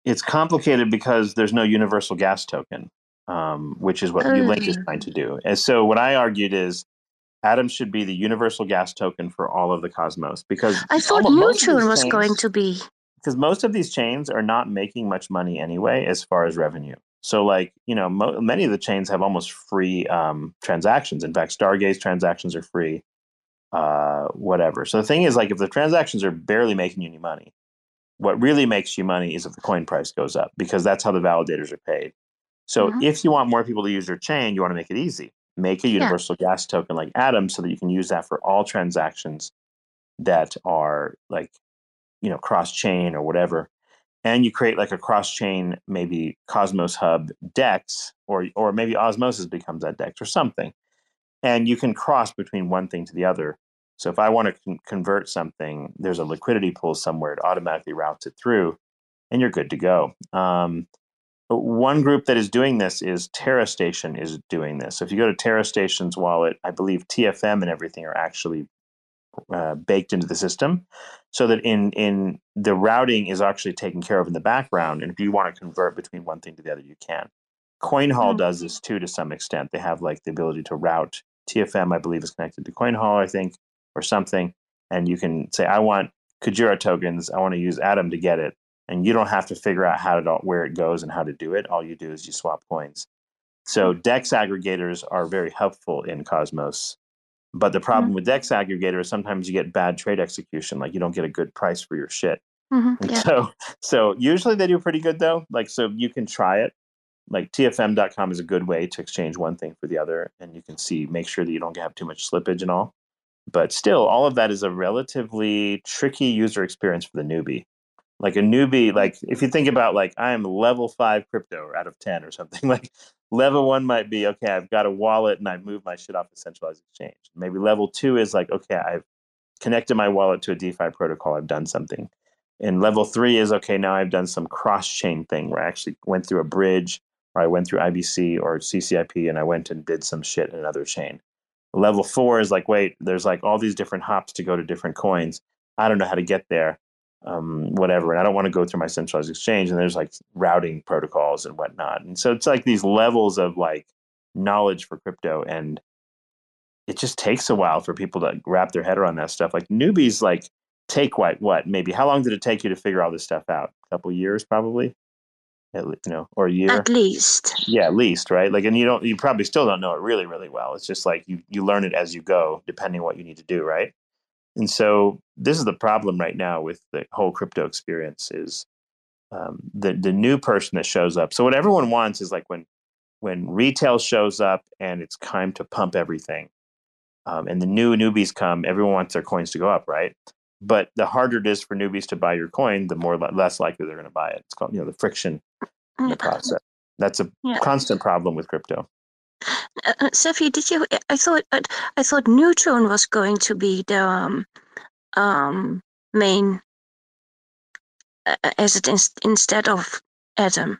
it's complicated because there's no universal gas token, um, which is what Ulink is Oh. trying to do. And so what I argued is Atom should be the universal gas token for all of the Cosmos because I thought Mutual was going to be. Because most of these chains are not making much money anyway as far as revenue. So like you know mo- many of the chains have almost free um, transactions. In fact, Stargaze transactions are free. Uh, whatever. So the thing is, like, if the transactions are barely making you any money, what really makes you money is if the coin price goes up because that's how the validators are paid. So Mhm. if you want more people to use your chain, you want to make it easy. Make a universal gas token like Atom so that you can use that for all transactions that are like, you know, cross chain or whatever. And you create like a cross chain, maybe Cosmos Hub DEX, or or maybe Osmosis becomes that DEX or something. And you can cross between one thing to the other. So if I want to con- convert something, there's a liquidity pool somewhere. It automatically routes it through, and you're good to go. Um, one group that is doing this is TerraStation is doing this. So if you go to TerraStation's wallet, I believe TFM and everything are actually uh, baked into the system, so that in in the routing is actually taken care of in the background. And if you want to convert between one thing to the other, you can. CoinHall Mm. does this too to some extent. They have like the ability to route TFM, I believe, is connected to CoinHall, I think, or something, and you can say, I want Kujira tokens. I want to use Atom to get it, and you don't have to figure out how to where it goes and how to do it. All you do is you swap coins. So DEX aggregators are very helpful in Cosmos. But the problem with DEX aggregators, sometimes you get bad trade execution, like you don't get a good price for your shit. Mhm, yeah. So, (laughs) so usually they do pretty good though. Like, so you can try it. Like TFM.com is a good way to exchange one thing for the other, and you can see, make sure that you don't have too much slippage and all. But still, all of that is a relatively tricky user experience for the newbie. Like a newbie, like if you think about like I'm level five crypto out of ten or something, (laughs) like level one might be okay, I've got a wallet and I move my shit off the centralized exchange. Maybe level two is like, okay, I've connected my wallet to a DeFi protocol, I've done something. And level three is okay, now I've done some cross chain thing where I actually went through a bridge or I went through IBC or CCIP and I went and did some shit in another chain. Level four is like, wait, there's like all these different hops to go to different coins. I don't know how to get there, um, whatever. And I don't want to go through my centralized exchange. And there's like routing protocols and whatnot. And so it's like these levels of like knowledge for crypto. And it just takes a while for people to wrap their head around that stuff. Like newbies, like take what, what, maybe how long did it take you to figure all this stuff out? A couple years, probably, at, le- you know, or a year At least. yeah at least right like and you don't you probably still don't know it really really well it's just like you you learn it as you go depending what you need to do right and so this is the problem right now with the whole crypto experience is um, the the new person that shows up. So what everyone wants is like when when retail shows up and it's time to pump everything, um, and the new newbies come, everyone wants their coins to go up, right? But the harder it is for newbies to buy your coin, the more less likely they're going to buy it. It's called you know the friction in the process. That's a Yeah. constant problem with crypto. Uh, uh, Cephii, did you? I thought uh, I thought Neutron was going to be the um, um, main uh, asset ins- instead of Atom.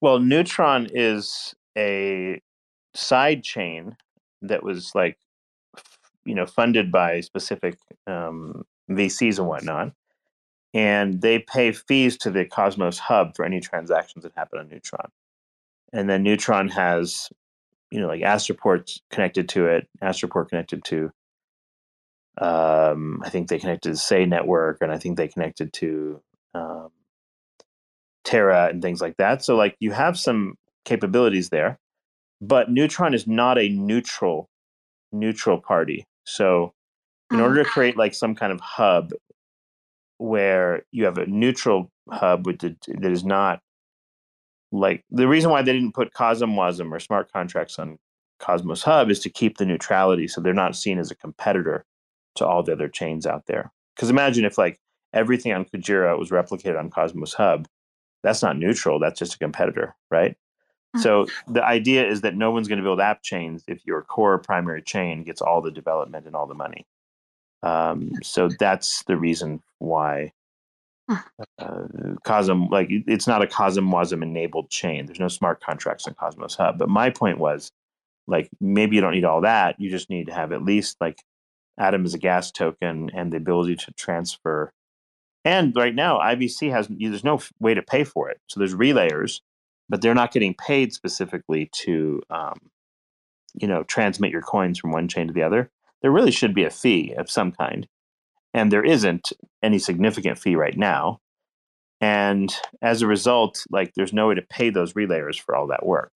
Well, Neutron is a side chain that was like, you know, funded by specific um, VCs and whatnot, and they pay fees to the Cosmos Hub for any transactions that happen on Neutron. And then Neutron has, you know, like Astroport connected to it, Astroport connected to, um, I think they connected to Sei Network, and I think they connected to um, Terra and things like that. So like you have some capabilities there, but Neutron is not a neutral neutral party. So in Mm. order to create like some kind of hub where you have a neutral hub with the, that is not like the reason why they didn't put CosmWasm or smart contracts on Cosmos Hub is to keep the neutrality so they're not seen as a competitor to all the other chains out there. Because imagine if like everything on Kujira was replicated on Cosmos Hub, that's not neutral, that's just a competitor, right? Mm. So the idea is that no one's going to build app chains if your core primary chain gets all the development and all the money. Um, so that's the reason why. Uh, Cosm, like it's not a CosmWasm enabled chain. There's no smart contracts in Cosmos Hub. But my point was, like maybe you don't need all that. You just need to have at least like Atom as a gas token and the ability to transfer. And right now, IBC has there's no way to pay for it. So there's relayers, but they're not getting paid specifically to, um, you know, transmit your coins from one chain to the other. There really should be a fee of some kind, and there isn't any significant fee right now. And as a result, like there's no way to pay those relayers for all that work.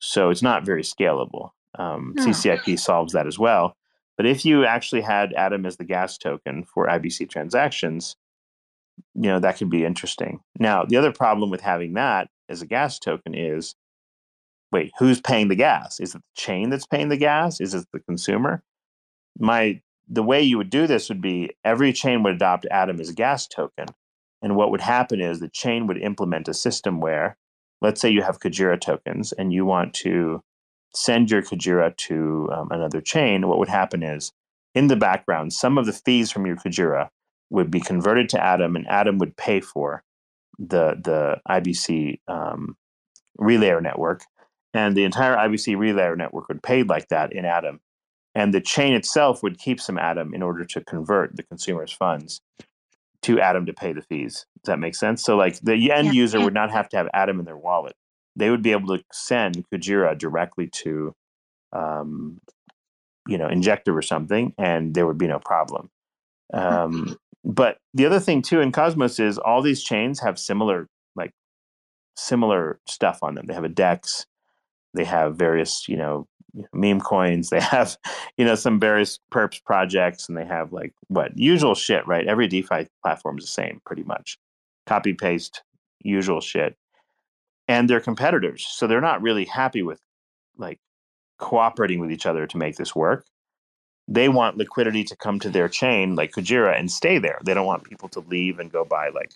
So it's not very scalable. Um, No. CCIP solves that as well. But if you actually had Atom as the gas token for IBC transactions, you know, that could be interesting. Now, the other problem with having that as a gas token is wait, who's paying the gas? Is it the chain that's paying the gas? Is it the consumer? My the way you would do this would be every chain would adopt Atom as a gas token. And what would happen is the chain would implement a system where, let's say you have Kujira tokens and you want to send your Kujira to um, another chain. What would happen is in the background, some of the fees from your Kujira would be converted to Atom, and Atom would pay for the the IBC um, relayer network, and the entire IBC relayer network would pay like that in Atom, and the chain itself would keep some Atom in order to convert the consumer's funds to Atom to pay the fees. Does that make sense? So, like the end Yeah, user yeah. would not have to have Atom in their wallet; they would be able to send Kujira directly to, um, you know, Injective or something, and there would be no problem. Um, but the other thing too in Cosmos is all these chains have similar like similar stuff on them. They have a DEX, they have various you know meme coins, (laughs) they have you know some various perps projects, and they have like what usual shit, right? Every DeFi platform is the same, pretty much. Copy paste, usual shit, and they're competitors, so they're not really happy with like cooperating with each other to make this work they want liquidity to come to their chain like Kujira and stay there. They don't want people to leave and go buy like,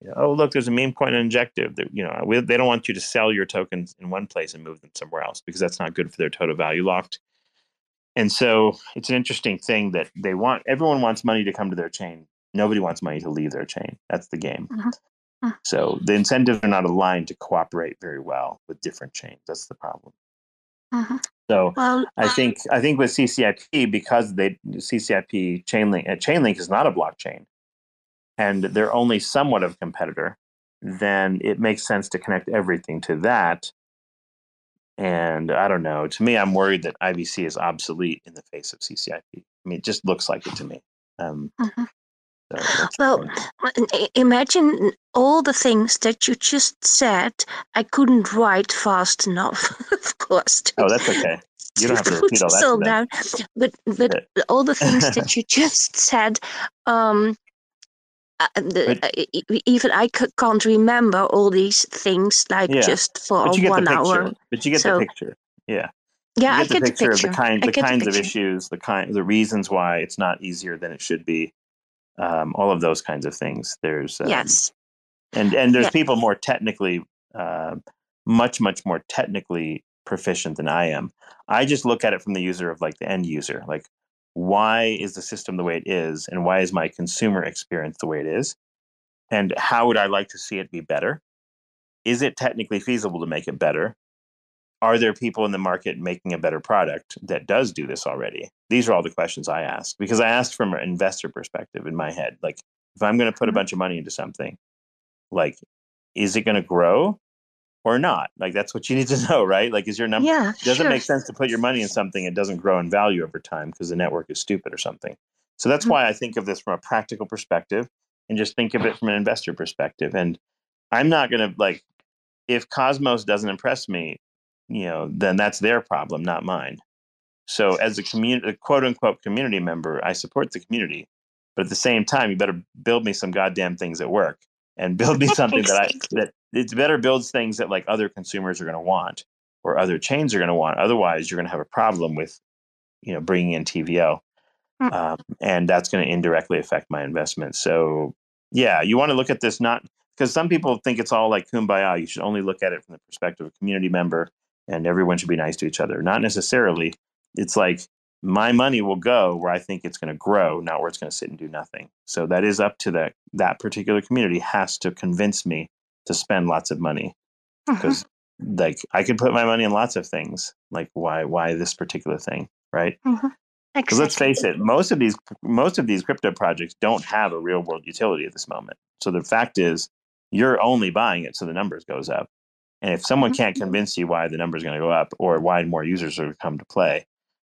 you know, oh look, there's a meme coin and injective. That you know, we, they don't want you to sell your tokens in one place and move them somewhere else because that's not good for their total value locked. And so it's an interesting thing that they want. Everyone wants money to come to their chain. Nobody wants money to leave their chain. That's the game. Mhm. Mhm. So the incentives are not aligned to cooperate very well with different chains. That's the problem. Mhm. So Well, I think I think with CCIP because they CCIP Chainlink uh, Chainlink is not a blockchain, and they're only somewhat of a competitor. Then it makes sense to connect everything to that. And I don't know. To me, I'm worried that IBC is obsolete in the face of CCIP. I mean, it just looks like it to me. Um, Mhm. so Well, imagine all the things that you just said. I couldn't write fast enough, (laughs) of course. oh, that's okay. You don't have to (laughs) repeat all that down. But but all the things that (laughs) you just said, um, uh, the, uh, even I c- can't remember all these things like Yeah, just for but you get one the hour. But you get So- the picture. Yeah. Yeah, I get the get the picture, picture. of the kind the get the kinds of issues, the kind the reasons why it's not easier than it should be. Um, all of those kinds of things. There's um, yes. and and there's Yeah. people more technically uh, much much more technically proficient than i am i just look at it from the user of like the end user like why is the system the way it is and why is my consumer experience the way it is and how would i like to see it be better? Is it technically feasible to make it better? Are there people in the market making a better product that does do this already? These are all the questions i ask because i asked from an investor perspective in my head like if i'm going to put a Mhm. bunch of money into something like is it going to grow or not like that's what you need to (laughs) know right? Like is your number Yeah, doesn't sure. make sense to put your money in something that doesn't grow in value over time because the network is stupid or something. So that's Mhm. why i think of this from a practical perspective and just think of it from an investor perspective. And i'm not going to like if cosmos doesn't impress me you know then that's their problem not mine. So as a community quote unquote community member i support the community but at the same time you better build me some goddamn things that work and (laughs) build me something that i (laughs) that it's better builds things that like other consumers are going to want or other chains are going to want. Otherwise you're going to have a problem with you know bringing in TVL Mm. um, and that's going to indirectly affect my investment. So yeah you want to look at this not because some people think it's all like kumbaya. You should only look at it from the perspective of a community member and everyone should be nice to each other. Not necessarily. It's like my money will go where I think it's going to grow, not where it's going to sit and do nothing. So that is up to that that particular community has to convince me to spend lots of money uh-huh. because like I could put my money in lots of things. Like why why this particular thing, right? Mm-hmm. Because let's face it, most of these most of these crypto projects don't have a real world utility at this moment. So the fact is, you're only buying it so the numbers goes up. And if someone Mhm. can't mm-hmm. convince you why the numbers going to go up or why more users are going to come to play,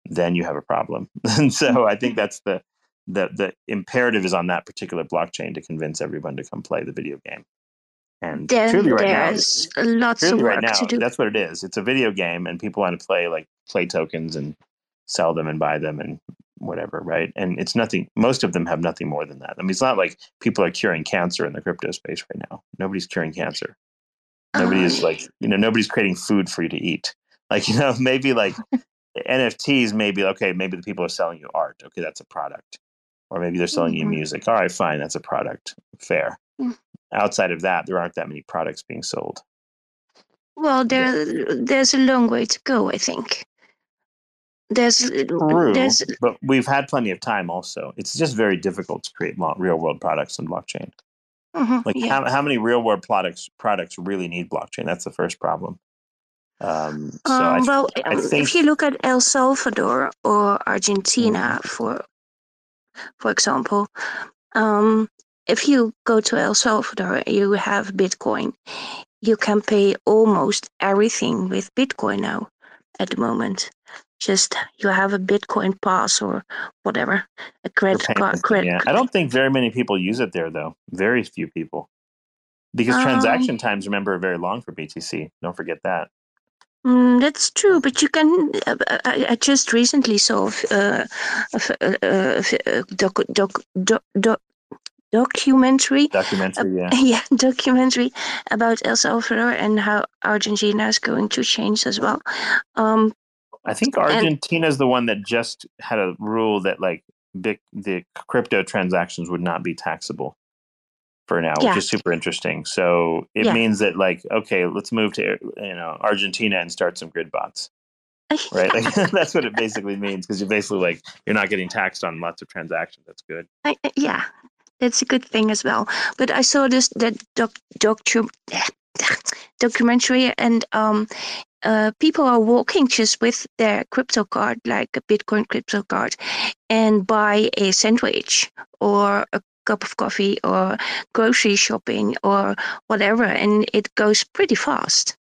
then you have a problem. (laughs) and so mm-hmm. I think that's the the the imperative is on that particular blockchain to convince everyone to come play the video game. And truly, right now, there's lots of work right now, to do. that's what it is. It's a video game, and people want to play like play tokens and sell them and buy them and whatever, right? And it's nothing. Most of them have nothing more than that. I mean, it's not like people are curing cancer in the crypto space right now. Nobody's curing cancer. Nobody Uh, is like you know nobody's creating food for you to eat. (laughs) Like you know maybe like (laughs) NFTs. Maybe okay. Maybe the people are selling you art. Okay, that's a product. Or maybe they're selling you Mhm. music. All right, fine, that's a product. Fair. Outside of that, there aren't that many products being sold. Well, there there's a long way to go. I think. There's True, there's but we've had plenty of time. Also, it's just very difficult to create real world products in blockchain. mhm, Like yeah. how how many real world products products really need blockchain? That's the first problem. Um, so I, Um, well, I um, think if you look at El Salvador or Argentina, Mm-hmm. for for example, um, if you go to El Salvador, you have Bitcoin. You can pay almost everything with Bitcoin now, at the moment. Just you have a Bitcoin pass or whatever, a credit card. Credit. yeah, I don't think very many people use it there though. Very few people, because Um, transaction times, remember, are very long for BTC. Don't forget that. Mm, that's true, but you can. Uh, I, I just recently saw uh, a, uh, uh, f- uh, doc, doc, doc, doc, documentary. Documentary, yeah. (laughs) Yeah, documentary about El Salvador and how Argentina is going to change as well. Um, I think Argentina is the one that just had a rule that like big, the crypto transactions would not be taxable for now, Yeah. which is super interesting. So it Yeah. means that like okay, let's move to you know Argentina and start some grid bots, (laughs) right? Like, (laughs) that's what it basically means because you're basically like you're not getting taxed on lots of transactions. That's good. I- yeah, that's a good thing as well. But I saw this that doc, docu, (laughs) documentary, and um, uh, people are walking just with their crypto card, like a Bitcoin crypto card, and buy a sandwich or a cup of coffee or grocery shopping or whatever, and it goes pretty fast.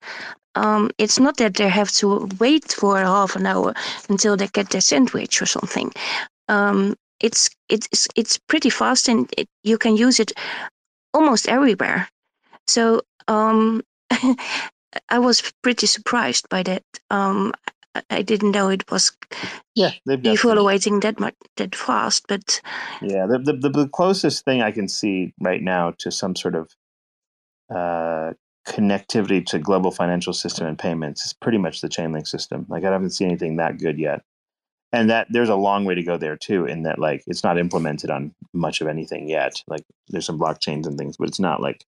Um, it's not that they have to wait for half an hour until they get their sandwich or something. Um, it's it's it's pretty fast and it, you can use it almost everywhere. So um, (laughs) I was pretty surprised by that. Um, I- didn't know it was Yeah, evaluating that much that fast. But Yeah, the, the the the closest thing I can see right now to some sort of uh, connectivity to global financial system and payments is pretty much the Chainlink system. Like I haven't seen anything that good yet, and that there's a long way to go there too. In that, like, it's not implemented on much of anything yet. Like, there's some blockchains and things, but it's not like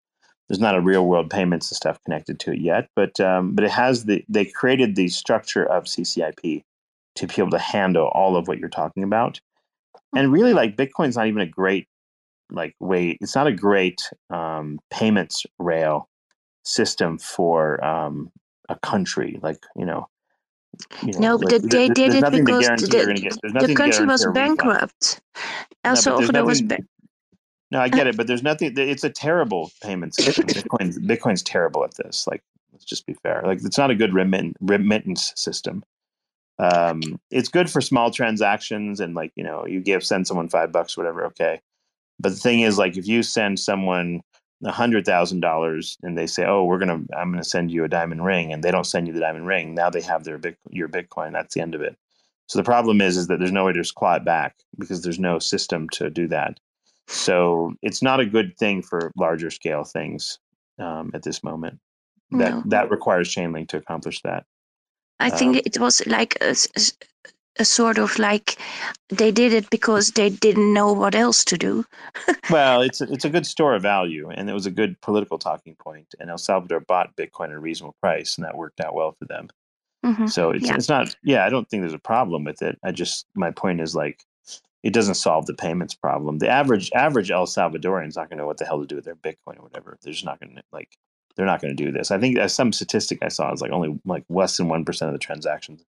there's not a real world payments and stuff connected to it yet. But um, but it has the they created the structure of CCIP to be able to handle all of what you're talking about and really like bitcoin's not even a great like way it's not a great um, payments rail system for um, a country like you know, you no, but there- they did it because the, the country was guarantee a refund. bankrupt. El No, Salvador was ba- no i get it but there's nothing it's a terrible payment (coughs) system. Bitcoin's bitcoin's terrible at this like let's just be fair. Like it's not a good remit- remittance system. Um, it's good for small transactions and like you know you give send someone five bucks whatever okay. But the thing is like if you send someone a hundred thousand dollars and they say oh we're gonna i'm gonna send you a diamond ring and they don't send you the diamond ring now they have their big your bitcoin that's the end of it. So the problem is is that there's no way to claw it back because there's no system to do that. So it's not a good thing for larger scale things um, at this moment. That No. that requires chainlink to accomplish that. I think Um, it was like a, s- a sort of like they did it because they didn't know what else to do. (laughs) Well, it's a, it's a good store of value, and it was a good political talking point. And El Salvador bought Bitcoin at a reasonable price, and that worked out well for them. Mhm. So it's Yeah. it's not. Yeah, I don't think there's a problem with it. I just my point is like, it doesn't solve the payments problem. The average average El Salvadorian is not going to know what the hell to do with their Bitcoin or whatever. They're just not going to like. They're not going to do this. I think uh, some statistic I saw is like only like less than one percent of the transactions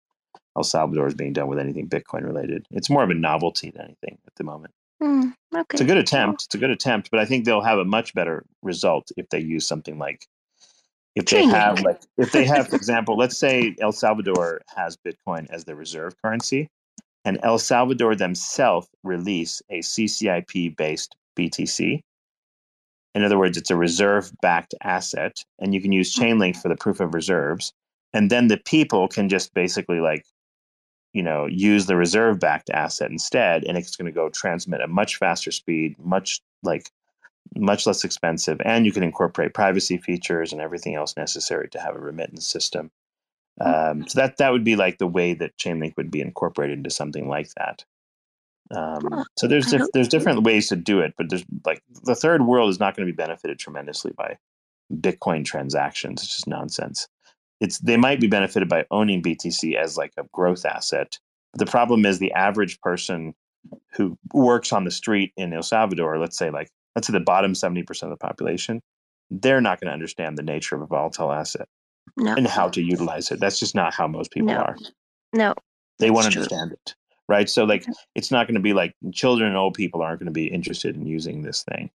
El Salvador is being done with anything Bitcoin related. It's more of a novelty than anything at the moment. Mm, okay. It's a good attempt. It's a good attempt, but I think they'll have a much better result if they use something like if they have like if they have, for example, let's say El Salvador has Bitcoin as their reserve currency, and El Salvador themselves release a CCIP based BTC. In other words, it's a reserve backed asset, and you can use Chainlink for the proof of reserves. And then the people can just basically like, you know, use the reserve backed asset instead, and it's going to go transmit at much faster speed, much like much less expensive, and you can incorporate privacy features and everything else necessary to have a remittance system. Um, so that that would be like the way that Chainlink would be incorporated into something like that. Um, so there's hope there's different ways to do it, but there's like the third world is not going to be benefited tremendously by Bitcoin transactions. It's just nonsense. It's they might be benefited by owning BTC as like a growth asset. But the problem is the average person who works on the street in El Salvador, let's say like let's say the bottom 70% of the population, they're not going to understand the nature of a volatile asset No, and how to utilize it. That's just not how most people No. are. no. They want to That's true. understand it. Right. So like it's not going to be like children and old people aren't going to be interested in using this thing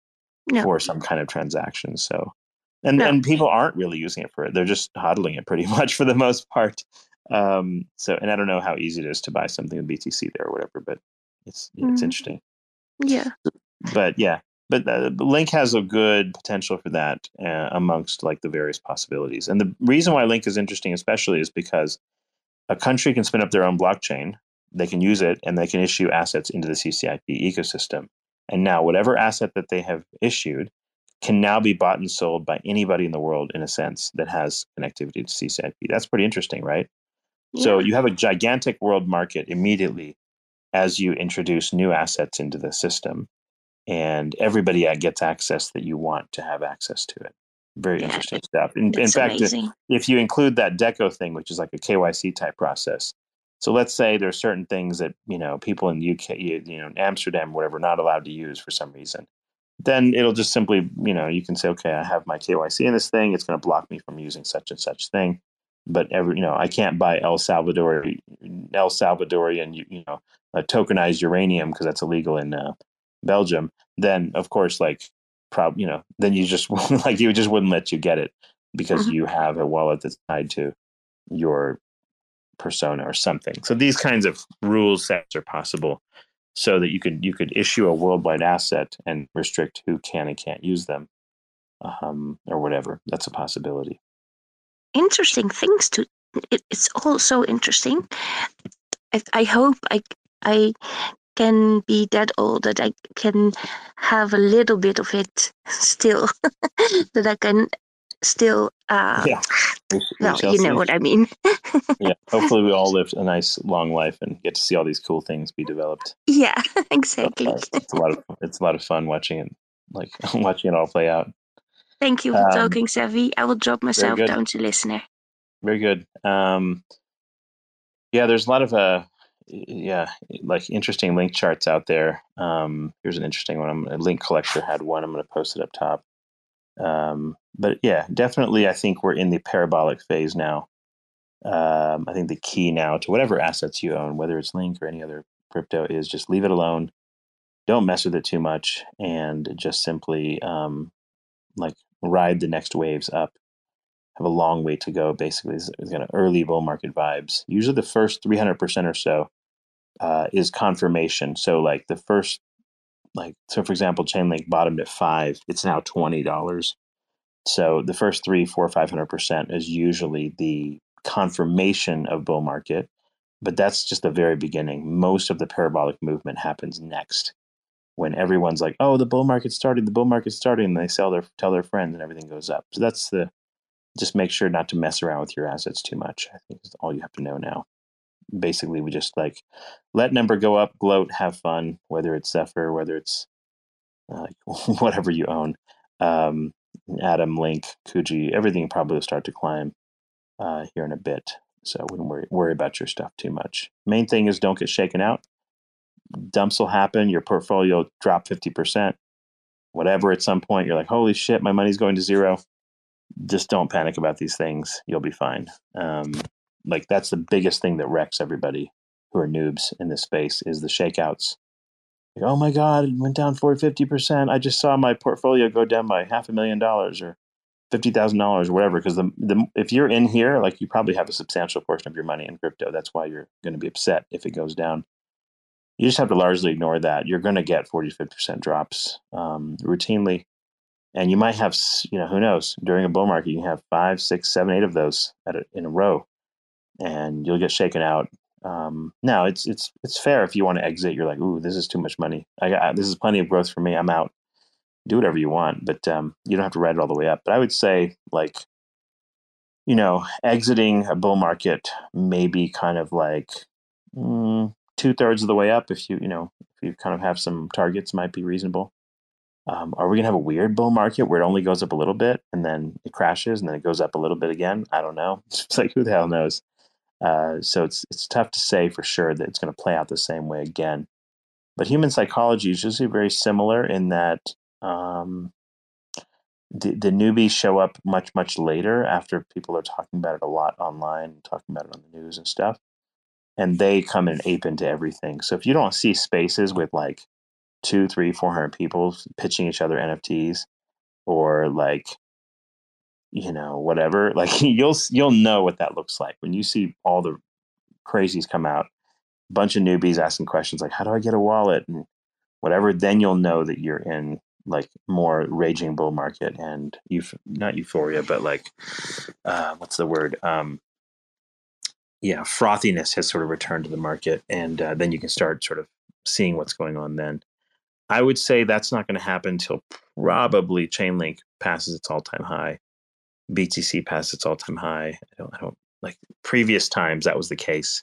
for some kind of transaction. So and No. and people aren't really using it for it. They're just hodling it pretty (laughs) much for the most part. Um so and I don't know how easy it is to buy something with BTC there or whatever, but it's it's Mhm. interesting Yeah. but yeah but uh, link has a good potential for that uh, amongst like the various possibilities and the reason why link is interesting especially is because a country can spin up their own blockchain they can use it and they can issue assets into the ccip ecosystem and now whatever asset that they have issued can now be bought and sold by anybody in the world in a sense that has connectivity to ccip that's pretty interesting right so you have a gigantic world market immediately as you introduce new assets into the system, and everybody uh, gets access that you want to have access to it. Very Yeah, interesting stuff. In, in fact, if, amazing. if you include that Deco thing, which is like a KYC type process, so let's say there are certain things that you know people in UK, you know, Amsterdam, whatever, not allowed to use for some reason. Then it'll just simply, you know, you can say, okay, I have my KYC in this thing. It's going to block me from using such and such thing. But every, you know, I can't buy El Salvador, El Salvadorian, you, you know, tokenized uranium because that's illegal in uh, Belgium. Then, of course, like, prob, you know, then you just (laughs) like you just wouldn't let you get it because Mhm. you have a wallet that's tied to your persona or something. So these kinds of rule sets are possible so that you could you could issue a worldwide asset and restrict who can and can't use them um, or whatever. That's a possibility. Interesting things to it, it's all so interesting. I, I hope I I can be that old that I can have a little bit of it still, (laughs) that I can still. Uh, Yeah. We, we (sighs) Well, you know what I mean. (laughs) yeah. Hopefully, we all live a nice long life and get to see all these cool things be developed. yeah, (laughs) exactly. Uh, It's a lot of it's a lot of fun watching it, like (laughs) watching it all play out. Thank you for um, talking, Savvy. I will drop myself down to listener. Very good. Um, yeah, there's a lot of uh, yeah, like interesting link charts out there. Um, here's an interesting one. I'm, a link collector had one. I'm going to post it up top. Um, but yeah, definitely, I think we're in the parabolic phase now. Um, I think the key now to whatever assets you own, whether it's Link or any other crypto, is just leave it alone. Don't mess with it too much, and just simply um, like ride the next waves up have a long way to go. Basically, it's, kind of early bull market vibes. Usually, the first three hundred percent or so uh, is confirmation. So, like the first, like so, for example, Chainlink bottomed at five. It's now twenty dollars. So the first three, four, five hundred percent is usually the confirmation of bull market, but that's just the very beginning. Most of the parabolic movement happens next when everyone's like, "Oh, the bull market started. The bull market's starting," and they sell their tell their friends, and everything goes up. So that's the just make sure not to mess around with your assets too much. I think is all you have to know now. Basically, we just like let number go up, gloat, have fun, whether it's Zephyr, whether it's uh, (laughs) whatever you own. Um, Atom, Link, Kuji, everything probably will start to climb uh, here in a bit. So wouldn't worry, worry about your stuff too much. Main thing is don't get shaken out. Dumps will happen. Your portfolio will drop 50%. Whatever at some point, you're like, holy shit, my money's going to zero just don't panic about these things. You'll be fine. Um, like that's the biggest thing that wrecks everybody who are noobs in this space is the shakeouts. Like, oh my God, it went down 40, 50%. I just saw my portfolio go down by half a million dollars or $50,000 or whatever. Because the, the, if you're in here, like you probably have a substantial portion of your money in crypto. That's why you're going to be upset if it goes down. You just have to largely ignore that. You're going to get 40, 50% drops um, routinely and you might have you know who knows during a bull market you have five six seven eight of those a, in a row and you'll get shaken out um, now it's it's it's fair if you want to exit you're like ooh this is too much money I got this is plenty of growth for me I'm out do whatever you want but um, you don't have to ride it all the way up but I would say like you know exiting a bull market maybe kind of like mm, two thirds of the way up if you you know if you kind of have some targets might be reasonable um, are we gonna have a weird bull market where it only goes up a little bit and then it crashes and then it goes up a little bit again? I don't know. (laughs) It's like who the hell knows? Uh, so it's it's tough to say for sure that it's going to play out the same way again. But human psychology is usually very similar in that um, the the newbies show up much much later after people are talking about it a lot online, talking about it on the news and stuff, and they come and ape into everything. So if you don't see spaces with like two, three, four hundred people pitching each other NFTs, or like, you know, whatever. Like (laughs) you'll you'll know what that looks like when you see all the crazies come out. Bunch of newbies asking questions like, "How do I get a wallet?" and whatever. Then you'll know that you're in like more raging bull market and you not euphoria, but like, uh, what's the word? Um, yeah, frothiness has sort of returned to the market, and uh, then you can start sort of seeing what's going on then. I would say that's not going to happen until probably Chainlink passes its all-time high, BTC passed its all-time high. I don't, I don't like previous times that was the case.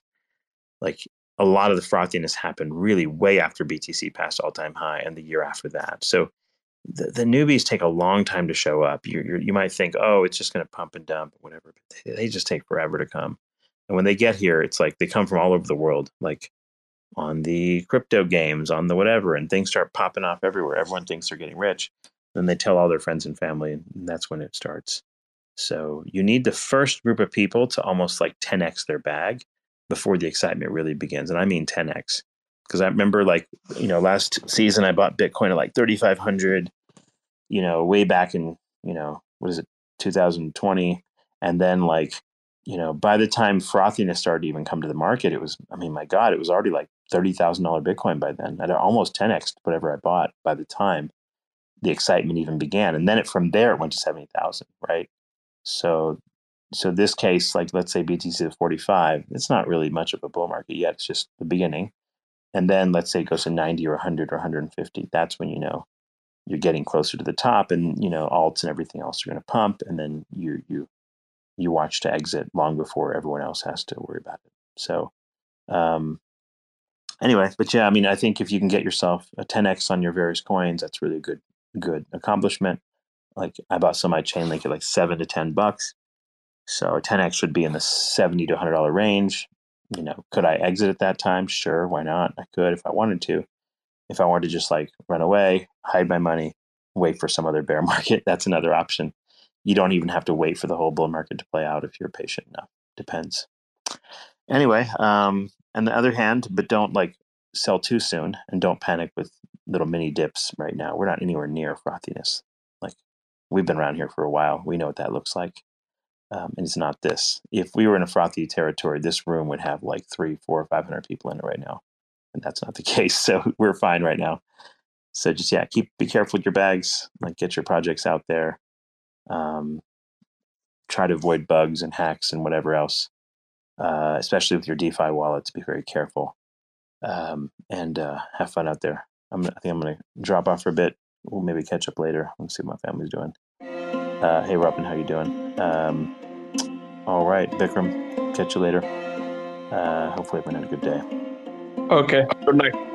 Like a lot of the frothiness happened really way after BTC passed all-time high and the year after that. So the, the newbies take a long time to show up. You you you might think, oh, it's just going to pump and dump, whatever. But they, they just take forever to come. And when they get here, it's like they come from all over the world. Like on the crypto games, on the whatever, and things start popping off everywhere. Everyone thinks they're getting rich. Then they tell all their friends and family, and that's when it starts. So you need the first group of people to almost like 10x their bag before the excitement really begins. And I mean 10x. Because I remember like, you know, last season I bought Bitcoin at like 3,500, you know, way back in, you know, what is it, 2020. And then like, you know, by the time frothiness started to even come to the market, it was, I mean, my God, it was already like $30,000 Bitcoin by then. I'd almost 10x whatever I bought by the time the excitement even began. And then it from there it went to 70,000, right? So so this case, like let's say BTC at 45, it's not really much of a bull market yet. It's just the beginning. And then let's say it goes to 90 or 100 or 150. That's when you know you're getting closer to the top, and you know alts and everything else are going to pump, and then you you you watch to exit long before everyone else has to worry about it. So, um, anyway, but yeah, I mean, I think if you can get yourself a 10x on your various coins, that's really a good good accomplishment. Like I bought some my Chainlink at like seven to ten bucks, so a 10x should be in the 70 to 100 dollar range. You know, could I exit at that time? Sure, why not? I could if I wanted to. If I wanted to just like run away, hide my money, wait for some other bear (laughs) market, that's another option. You don't even have to wait for the whole bull market to play out if you're patient enough. Depends. Anyway, um, on the other hand, but don't like sell too soon and don't panic with little mini dips right now. We're not anywhere near frothiness. Like we've been around here for a while. We know what that looks like. Um, and it's not this. If we were in a frothy territory, this room would have like three, four, five hundred people in it right now, and that's not the (laughs) case. So we're fine right now. So just yeah, keep be careful with your bags. Like get your projects out there. Um, try to avoid bugs and hacks and whatever else, uh, especially with your DeFi wallets. Be very careful um, and uh, have fun out there. I'm, I think I'm going to drop off for a bit. We'll maybe catch up later and see what my family's doing. Uh, hey, Robin, how you doing? Um, all right, Vikram, catch you later. Uh, hopefully, everyone had a good day. Okay. Good night.